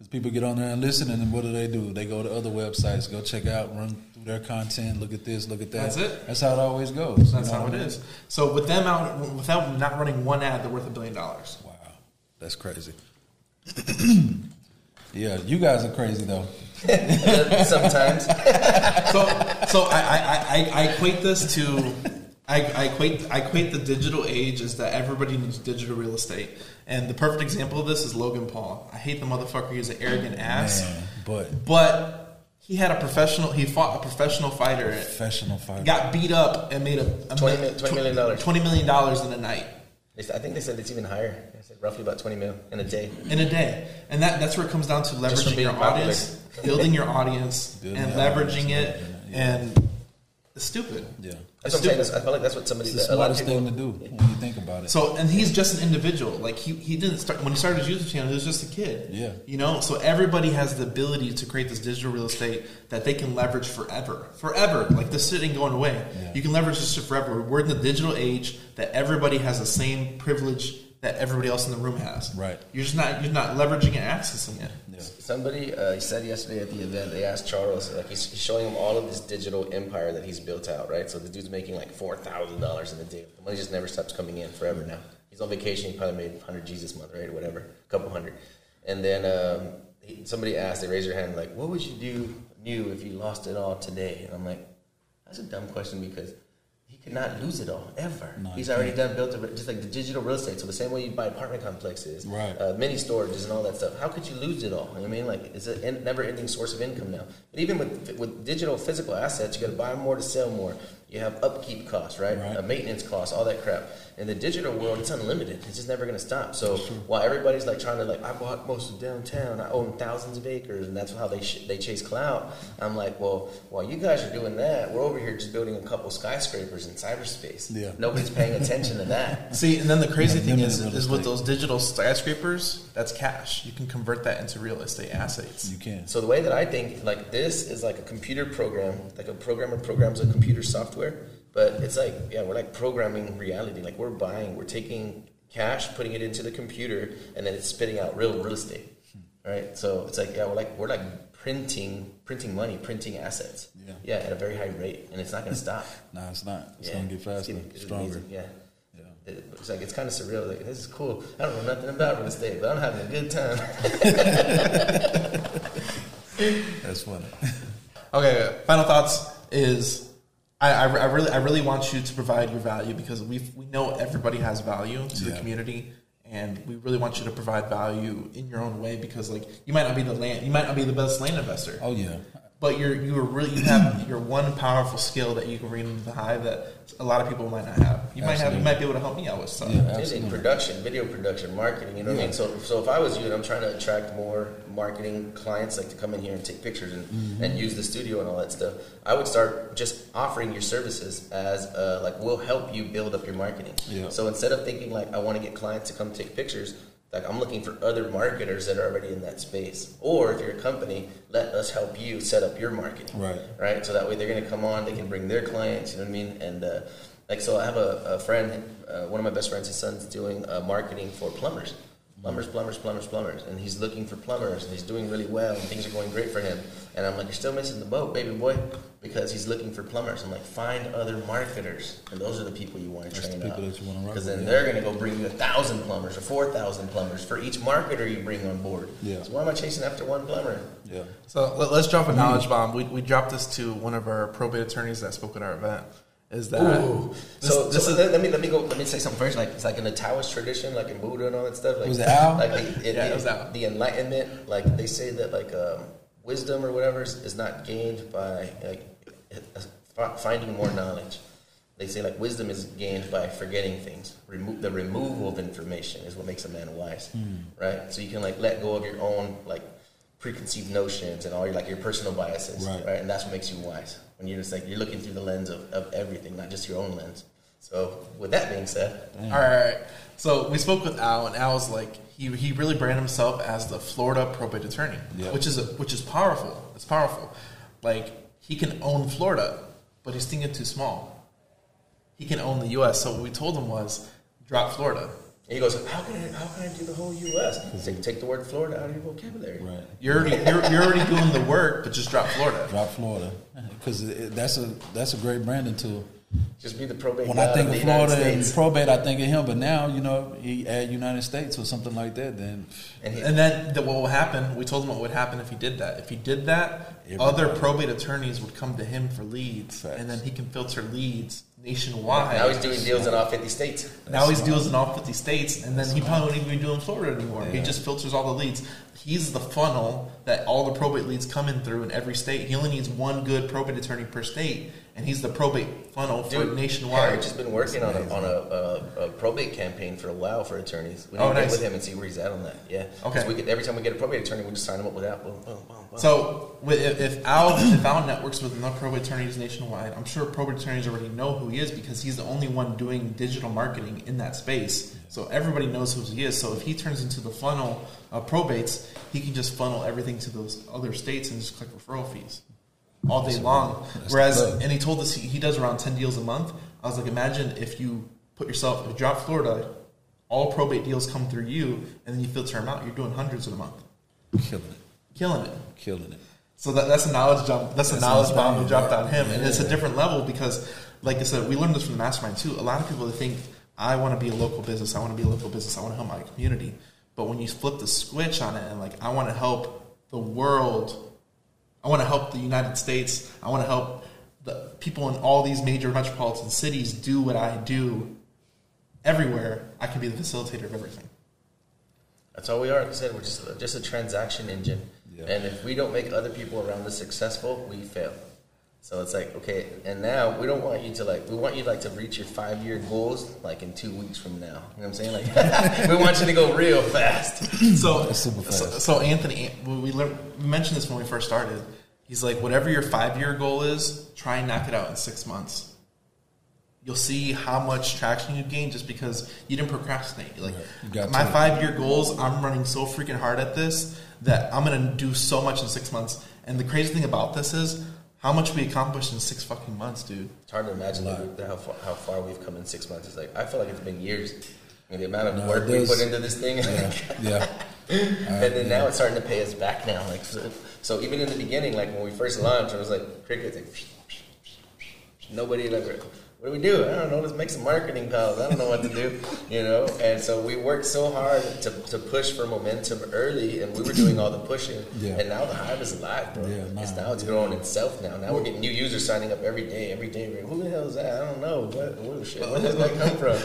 Because people get on there and listen, and then what do they do? They go to other websites, go check out, run through their content, look at this, look at that. That's it. That's how it always goes. That's You know how what it mean? is. So with them out, without not running one ad, they're worth a billion dollars. Wow, that's crazy. yeah, you guys are crazy though. Sometimes. So, so I, I, I, I equate this to, I, I equate, I equate the digital age is that everybody needs digital real estate, and the perfect example of this is Logan Paul. I hate the motherfucker. He's an arrogant ass, Man, but but he had a professional. He fought a professional fighter. professional fighter. Got beat up and made a, a 20 mi- $20 million. Twenty million dollars in a night. I think they said it's even higher. They said roughly about 20 mil in a day. in a day, and that that's where it comes down to leveraging your popular. audience, building your audience, Building and leveraging audience, it. yeah. And it's stupid. Yeah, That's what I'm saying. I feel like that's what somebody, it's the a lot of smartest people, thing to do when you think about it. So, and he's just an individual. Like he, he didn't start when he started his YouTube channel. He was just a kid. Yeah. You know. So everybody has the ability to create this digital real estate that they can leverage forever, forever. Like this shit ain't going away. Yeah. You can leverage this shit forever. We're in the digital age that everybody has the same privilege that everybody else in the room has. Right. You're just not you're not leveraging and accessing it. Yeah. Somebody uh, said yesterday at the event, they asked Charles, like he's, he's showing him all of this digital empire that he's built out, right? So the dude's making like four thousand dollars in a day. The money just never stops coming in forever now. He's on vacation. He probably made hundred G's this month, right, or whatever, a couple hundred. And then um, he, somebody asked, they raised their hand, like, "What would you do new if you lost it all today?" And I'm like, "That's a dumb question because." He could not lose it all ever. No, He's already done built a, just like the digital real estate. So the same way you buy apartment complexes, Right. uh, mini storages and all that stuff. How could you lose it all? You know what I mean, like it's a en- never-ending source of income now. But even with with digital physical assets, you got to buy more to sell more. You have upkeep costs, right? Right. Uh, maintenance costs, all that crap. In the digital world, it's unlimited. It's just never going to stop. So while everybody's like trying to like, I bought most of downtown. I own thousands of acres, and that's how they sh- they chase clout. I'm like, well, while you guys are doing that, we're over here just building a couple skyscrapers in cyberspace. Yeah. Nobody's paying attention to that. See, and then the crazy Yeah, thing is, is with those digital skyscrapers, that's cash. You can convert that into real estate assets. You can. So the way that I think, like this, is like a computer program, like a programmer programs a computer software. But it's like, yeah, we're like programming reality. Like we're buying, we're taking cash, putting it into the computer, and then it's spitting out real real estate, right? So it's like, yeah, we're like we're like printing, printing money, printing assets. Yeah. Yeah, at a very high rate, and it's not going to stop. No, it's not. It's Yeah. gonna get It's faster, getting- it's stronger. amazing, Yeah. Yeah. It- It's like it's kind of surreal. Like this is cool. I don't know nothing about real estate, but I'm having a good time. That's funny. Okay, final thoughts is I, I, I really I really want you to provide your value because we we know everybody has value to the community, and we really want you to provide value in your own way because like you might not be the land you might not be the best land investor, Oh yeah. But you're you are really you have your one powerful skill that you can bring into the hive that a lot of people might not have. You might have you might be able to help me out with stuff. Yeah, in production, video production, marketing. You know what I mean? So, so if I was you and I'm trying to attract more marketing clients, like to come in here and take pictures and, Mm-hmm. and use the studio and all that stuff, I would start just offering your services as uh, like we'll help you build up your marketing. Yeah. So instead of thinking like I want to get clients to come take pictures. Like I'm looking for other marketers that are already in that space, or if you're a company, let us help you set up your marketing Right. right? So that way they're going to come on, they can bring their clients, you know what I mean? And uh, like, so I have a, a friend, uh, one of my best friends, his son's doing uh, marketing for plumbers. Plumbers, plumbers, plumbers, plumbers, and he's looking for plumbers, and he's doing really well, and things are going great for him. And I'm like, you're still missing the boat, baby boy, because he's looking for plumbers. I'm like, find other marketers, and those are the people you want to That's the train people up. that you wanna Because then yeah. they're going to go bring you a thousand plumbers or four thousand plumbers for each marketer you bring on board. Yeah. So why am I chasing after one plumber? Yeah. So let, us drop a knowledge bomb. We, we dropped this to one of our probate attorneys that spoke at our event. Is that this, so, this so is let, let me let me go. Let me say something first. Like it's like in the Taoist tradition, like in Buddha and all that stuff. Like, Was it Al? Like the, it, Yeah, it it- was Al. the Enlightenment. Like they say that like um, wisdom or whatever is, is not gained by like finding more knowledge. They say like wisdom is gained by forgetting things. Remo- the removal of information is what makes a man wise, Hmm. right? So you can like let go of your own like preconceived notions and all your like your personal biases, Right. right? And that's what makes you wise. When you're just like you're looking through the lens of, of everything, not just your own lens. So with that being said, all right? So we spoke with Al, and Al was like he, he really branded himself as the Florida probate attorney, Yeah. which is a, which is powerful. It's powerful. Like he can own Florida, but he's thinking too small. He can own the U.S. So what we told him was drop Florida. And he goes, "How can I how can I do the whole U.S.? Take, take the word Florida out of your vocabulary." Right. You're already you're, you're already doing the work, but just drop Florida. Drop Florida because that's a that's a great branding tool. Just be the probate. When I think of of Florida and probate, I think of him. But now, you know, he add United States or something like that. Then and he, And then the, what will happen? We told him what would happen if he did that. If he did that, Everybody. other probate attorneys would come to him for leads, Facts. and then he can filter leads nationwide. now he's doing deals in all 50 states. Now he's deals in all 50 states, and then he probably won't even be doing Florida anymore. He just filters all the leads. He's the funnel that all the probate leads come in through in every state. He only needs one good probate attorney per state, and he's the probate funnel for Dude, nationwide. Harry just been working on a, on a, a, a probate campaign for a while for attorneys. We need Oh, to get with him and see where he's at on that. Yeah. Okay. We could, every time we get a probate attorney, we just sign him up with that. Boom, boom, boom, So if, if Al if Al networks with enough probate attorneys nationwide, I'm sure probate attorneys already know who he is because he's the only one doing digital marketing in that space. So everybody knows who he is. So if he turns into the funnel of probates, he can just funnel everything to those other states and just collect referral fees all day long. Whereas, and he told us he, he does around ten deals a month. I was like, imagine if you put yourself, if you drop Florida, all probate deals come through you, and then you filter them out. You're doing hundreds in a month, killing it, killing it. killing it. So that, that's a knowledge jump. That's a knowledge what bomb I'm we dropped on him, yeah. and it's a different level because, like I said, we learned this from the mastermind too. A lot of people think I want to be a local business. I want to be a local business. I want to help my community. But when you flip the switch on it, and like I want to help the world, I want to help the United States. I want to help the people in all these major metropolitan cities do what I do everywhere. I can be the facilitator of everything. That's all we are. Like I said, we're just just a transaction engine. Yeah. And if we don't make other people around us successful, we fail. So it's like okay, and now we don't want you to like we want you like to reach your five year goals like in two weeks from now. You know what I'm saying? Like we want you to go real fast. So, That's super so, fast. so Anthony, we, learned, we mentioned this when we first started. He's like, whatever your five year goal is, try and knock it out in six months. You'll see how much traction you gain just because you didn't procrastinate. Like You my five year goals, I'm running so freaking hard at this that I'm gonna do so much in six months. And the crazy thing about this is how much we accomplished in six fucking months, dude. It's hard to imagine A that lot. we- how far, how far we've come in six months. It's like I feel like it's been years. I mean, the amount of No, work we does. put into this thing, Yeah, yeah. and then now it's starting to pay us back now. Like so, so even in the beginning, like when we first launched, it was like crickets. Like, nobody had ever. What do we do? I don't know. Let's make some marketing calls. I don't know what to do, you know. And so we worked so hard to, to push for momentum early, and we were doing all the pushing. Yeah. And now the hive is alive, bro. Yeah, it's now it's growing itself. Now, now we're getting new users signing up every day, every day. We're, Who the hell is that? I don't know. What? What shit? Where does that come from?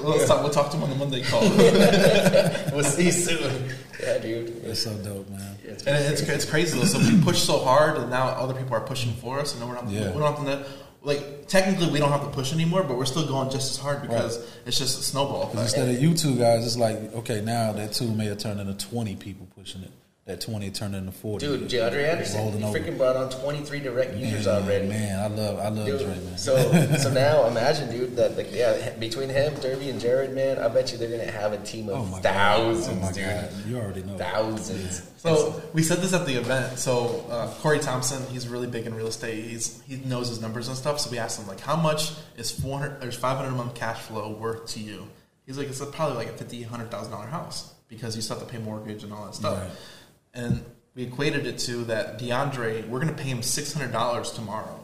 We'll, talk, we'll talk to him on the Monday call. we'll see you soon. Yeah, dude. That's so dope, man. It's And it's, it's crazy though. So we push so hard, and now other people are pushing for us, and then we're not. Yeah. We don't have to. Like technically, we don't have to push anymore, but we're still going just as hard because it's just a snowball. Instead of you two guys, it's like okay, now that two may have turned into twenty people pushing it. That twenty turned into forty. Dude, Jadre Anderson, Rolling he over. freaking brought on 23 direct users man, already. Man, I love, I love Dude, Dre, man. so so now imagine, dude, that like yeah, between him, Derby, and Jared, man, I bet you they're gonna have a team of oh my thousands, God. Oh my dude, God. You already know. thousands. So we said this at the event. So uh, Corey Thompson, he's really big in real estate. He's he knows his numbers and stuff. So we asked him like, how much is four hundred or five hundred a month cash flow worth to you? He's like, it's probably like a fifty, hundred thousand dollar house. because you still have to pay mortgage and all that stuff. Right. And we equated it to that DeAndre, we're going to pay him six hundred dollars tomorrow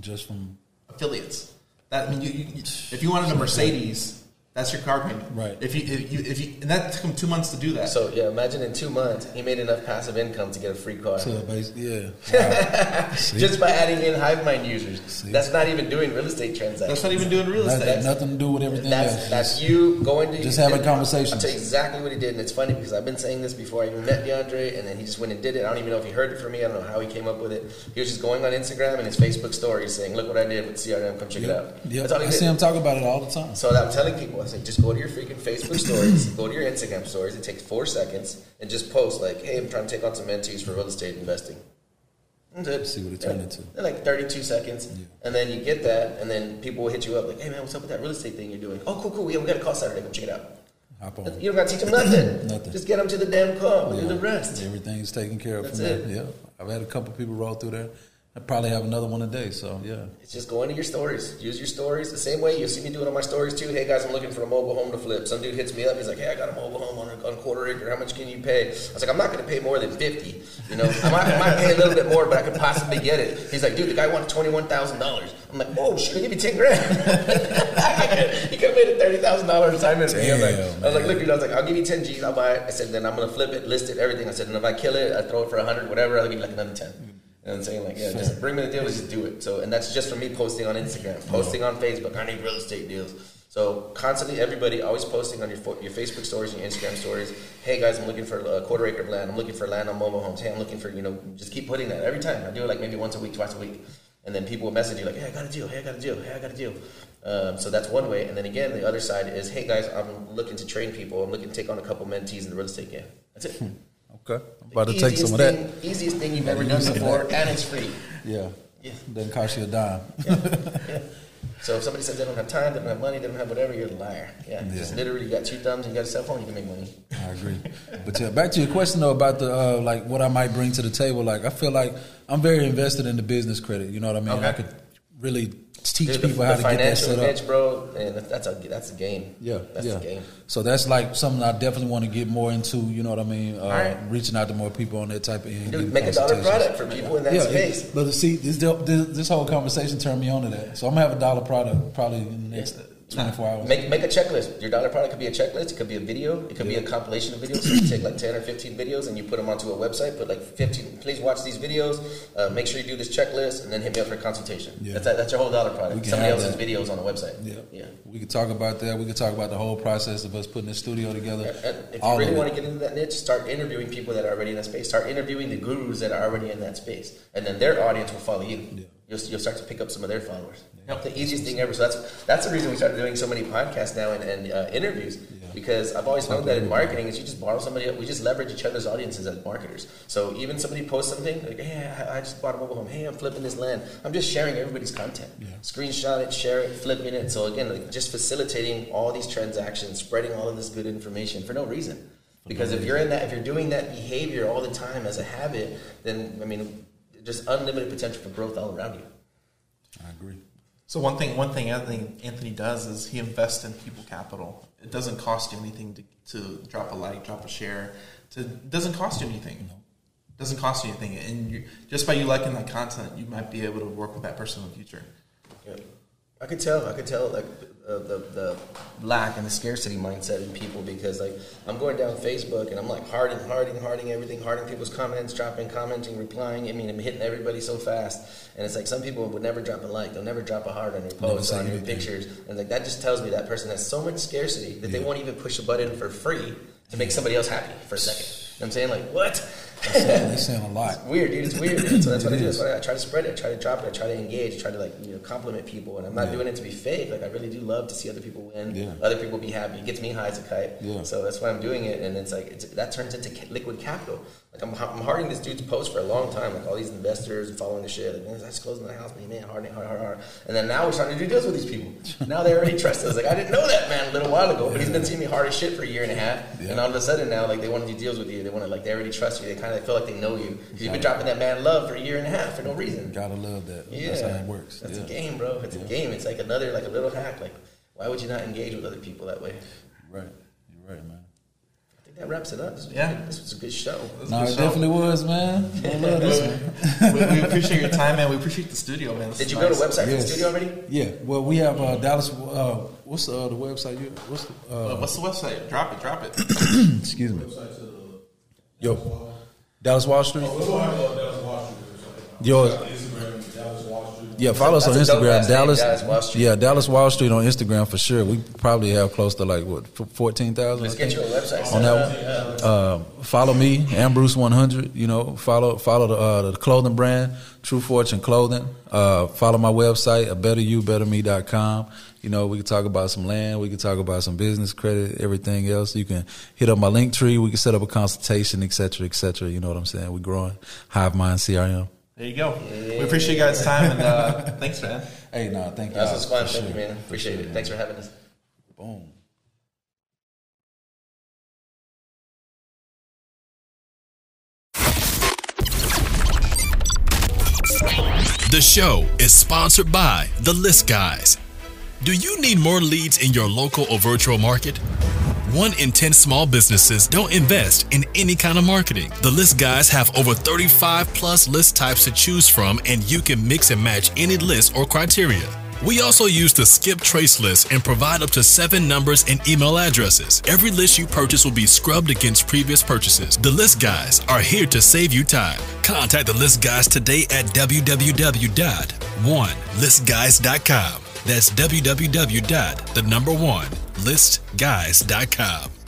Just from affiliates. That I mean, you, you, if you wanted a Mercedes, that's your car payment. Right. If you, if you, if you, and that took him two months to do that. So yeah, imagine in two months he made enough passive income to get a free car. so yeah. Wow. Just by adding in HiveMind users. See? That's not even doing real estate transactions. that's not even doing real estate. that nothing to do with everything That's else. that's Just- you going to just having and conversations. I'll tell you exactly what he did, and it's funny because I've been saying this before I even met DeAndre, and then he just went and did it. I don't even know if he heard it from me. I don't know how he came up with it. He was just going on Instagram and his Facebook stories saying, "Look what I did with CRM. Come check it out." Yep. That's all he I did. see him talk about it all the time. So I'm telling people, I say, just go to your freaking Facebook stories, go to your Instagram stories. It takes four seconds, and just post like, "Hey, I'm trying to take on some mentees for real estate investing." That's it. See what it turned into. They're like 32 seconds, Yeah. and then you get that, and then people will hit you up like, "Hey, man, what's up with that real estate thing you're doing?" Oh, cool, cool. Yeah, we got a call Saturday. Come check it out. Hop on. You don't got to teach them nothing. Nothing. Just get them to the damn call. We'll do the Yeah. rest. Everything's taken care of That's from there. it. Yeah. I've had a couple people roll through there. I probably have another one a day. So yeah. It's just go into your stories. Use your stories the same way. You'll see me do it on my stories too. Hey guys, I'm looking for a mobile home to flip. Some dude hits me up. He's like, Hey, I got a mobile home on a, on a quarter acre. How much can you pay? I was like, I'm not going to pay more than fifty. You know, I might, I might pay a little bit more, but I could possibly get it. He's like, Dude, the guy wanted twenty one thousand dollars. I'm like, Oh shit, give you ten grand. he could have made a thirty thousand dollars assignment. me. Was like, I was like. Look, dude, I was like, I'll give you ten G's. I'll buy it. I said, Then I'm going to flip it, list it, everything. I said, And if I kill it, I throw it for a hundred, whatever. I'll give you like another ten. You know what I'm saying? Like, yeah, just bring me the deal, just do it. So, and that's just for me posting on Instagram, posting on Facebook. I need real estate deals. So, constantly, everybody always posting on your fo- your Facebook stories and your Instagram stories. Hey guys, I'm looking for a quarter acre of land. I'm looking for land on mobile homes. Hey, I'm looking for you know, just keep putting that every time. I do it like maybe once a week, twice a week, and then people will message you like, Hey, I got a deal. Hey, I got a deal. Hey, I got a deal. Um, so that's one way. And then again, the other side is, Hey guys, I'm looking to train people. I'm looking to take on a couple mentees in the real estate game. That's it. Okay. I'm about to take some of that. thing- Easiest thing you've ever done before, and it's free. Yeah. Yeah. Doesn't cost you a dime. Yeah. So if somebody says they don't have time, they don't have money, they don't have whatever, you're a liar. Yeah. Yeah. Just literally, you got two thumbs and you got a cell phone, you can make money. I agree. But yeah, back to your question though about the uh, like what I might bring to the table. Like I feel like I'm very invested in the business credit. You know what I mean? Okay. I could really teach Dude, people the how to get that set up. niche, bro, and that's a that's a game. Yeah, that's yeah. a game. So that's like something I definitely want to get more into. You know what I mean? Uh, right. Reaching out to more people on that type of end. Dude, make a dollar product for people in that yeah, space. it- but see, this, this this whole conversation turned me on to that. So I'm gonna have a dollar product probably in the next 24 hours. Make make a checklist. Your dollar product could be a checklist. It could be a video. It could be a compilation of videos. So you take like ten or fifteen videos and you put them onto a website. Put like fifteen. Please watch these videos. Uh, make sure you do this checklist, and then hit me up for a consultation. Yeah. That's that's your whole dollar product. Somebody else's that. videos on the website. yeah. yeah. We could talk about that. We could talk about the whole process of us putting the studio together. And if All you really want to get into that niche, start interviewing people that are already in that space. Start interviewing the gurus that are already in that space, and then their audience will follow you. Yeah. You'll, you'll start to pick up some of their followers. The easiest thing ever. So that's that's the reason we started doing so many podcasts now and, and uh, interviews because I've always known that in marketing is you just borrow somebody. We just leverage each other's audiences as marketers. So even somebody posts something like, "Hey, I I just bought a mobile home. Hey, I'm flipping this land." I'm just sharing everybody's content. Yeah. Screenshot it, share it, flipping it. So again, like just facilitating all these transactions, spreading all of this good information for no reason. Because if you're in that, if you're doing that behavior all the time as a habit, then I mean, just unlimited potential for growth all around you. I agree. So one thing, one thing Anthony Anthony does is he invests in people capital. It doesn't cost you anything to, to drop a like, drop a share. To, it doesn't cost you anything. It doesn't cost you anything, and you, just by you liking that content, you might be able to work with that person in the future. Yeah. I could tell. I could tell like uh, the the lack and the scarcity mindset in people because like I'm going down Facebook and I'm like harding, harding, harding everything, harding people's comments, dropping, commenting, replying. I mean, I'm hitting everybody so fast, and it's like some people would never drop a like, they'll never drop a heart on your posts, on your pictures, and like that just tells me that person has so much scarcity that they won't even push a button for free to make somebody else happy for a second. You know what I'm saying like what? They're saying a lot. weird, dude. It's weird. so that's what I do. That's why I try to spread it. I try to drop it. I try to engage. I try to like you know compliment people. And I'm not doing it to be fake. Like I really do love to see other people win. Yeah. Other people be happy. It gets me high as a kite. Yeah. So that's why I'm doing it. And it's like it's, that turns into ca- liquid capital. I'm, I'm harding this dude's post for a long time. Like all these investors and following the shit. Like man, that's closing the house. Man, man, harding, hard, hard, hard. And then now we're starting to do deals with these people. now they already trust us. Like I didn't know that man a little while ago, but he's been seeing me hard as shit for a year and a half. Yeah. And all of a sudden now, like they want to do deals with you. They want to like they already trust you. They kind of feel like they know you because you've been dropping that man love for a year and a half for no reason. Gotta love that. Yeah, That's how it works. That's yeah. a game, bro. It's a game. It's like another like a little hack. Like why would you not engage with other people that way? Right. You're right, man. That wraps it up. This was, Yeah. this was a good show. No, it show. definitely was, man. I love this one. we, we appreciate your time, man. We appreciate the studio, man. This Did is you go to nice. website for the studio already? Yeah, well, we have uh, Dallas. Uh, what's uh, the website? You, what's the, Uh, uh, what's the website? Drop it, drop it. excuse me. Yo, Dallas Wall Street. Yours. Yeah, follow us on That's a dope Instagram, Dallas. Dallas Wall Street. Yeah, Dallas Wall Street on Instagram for sure. We probably have close to like what fourteen thousand. Let's get your website. on that. one. Uh, follow me, Ambruce one hundred. You know, follow follow the, uh, the clothing brand, True Fortune Clothing. Uh, follow my website, a betteryou.betterme.com. You know, we can talk about some land, we can talk about some business credit, everything else. You can hit up my link tree. We can set up a consultation, et cetera, et cetera. You know what I'm saying? We're growing. Hive Mind CRM. There you go. We appreciate you guys' time and uh, thanks, man. Hey, no, thank you. That was fun. Thank you, man. Appreciate it. Thanks for having us. Boom. The show is sponsored by The List Guys. Do you need more leads in your local or virtual market? One in 10 small businesses don't invest in any kind of marketing. The List Guys have over 35 plus list types to choose from, and you can mix and match any list or criteria. We also use the skip trace list and provide up to seven numbers and email addresses. Every list you purchase will be scrubbed against previous purchases. The List Guys are here to save you time. Contact the List Guys today at www.onelistguys.com. That's www.thenumber1listguys.com.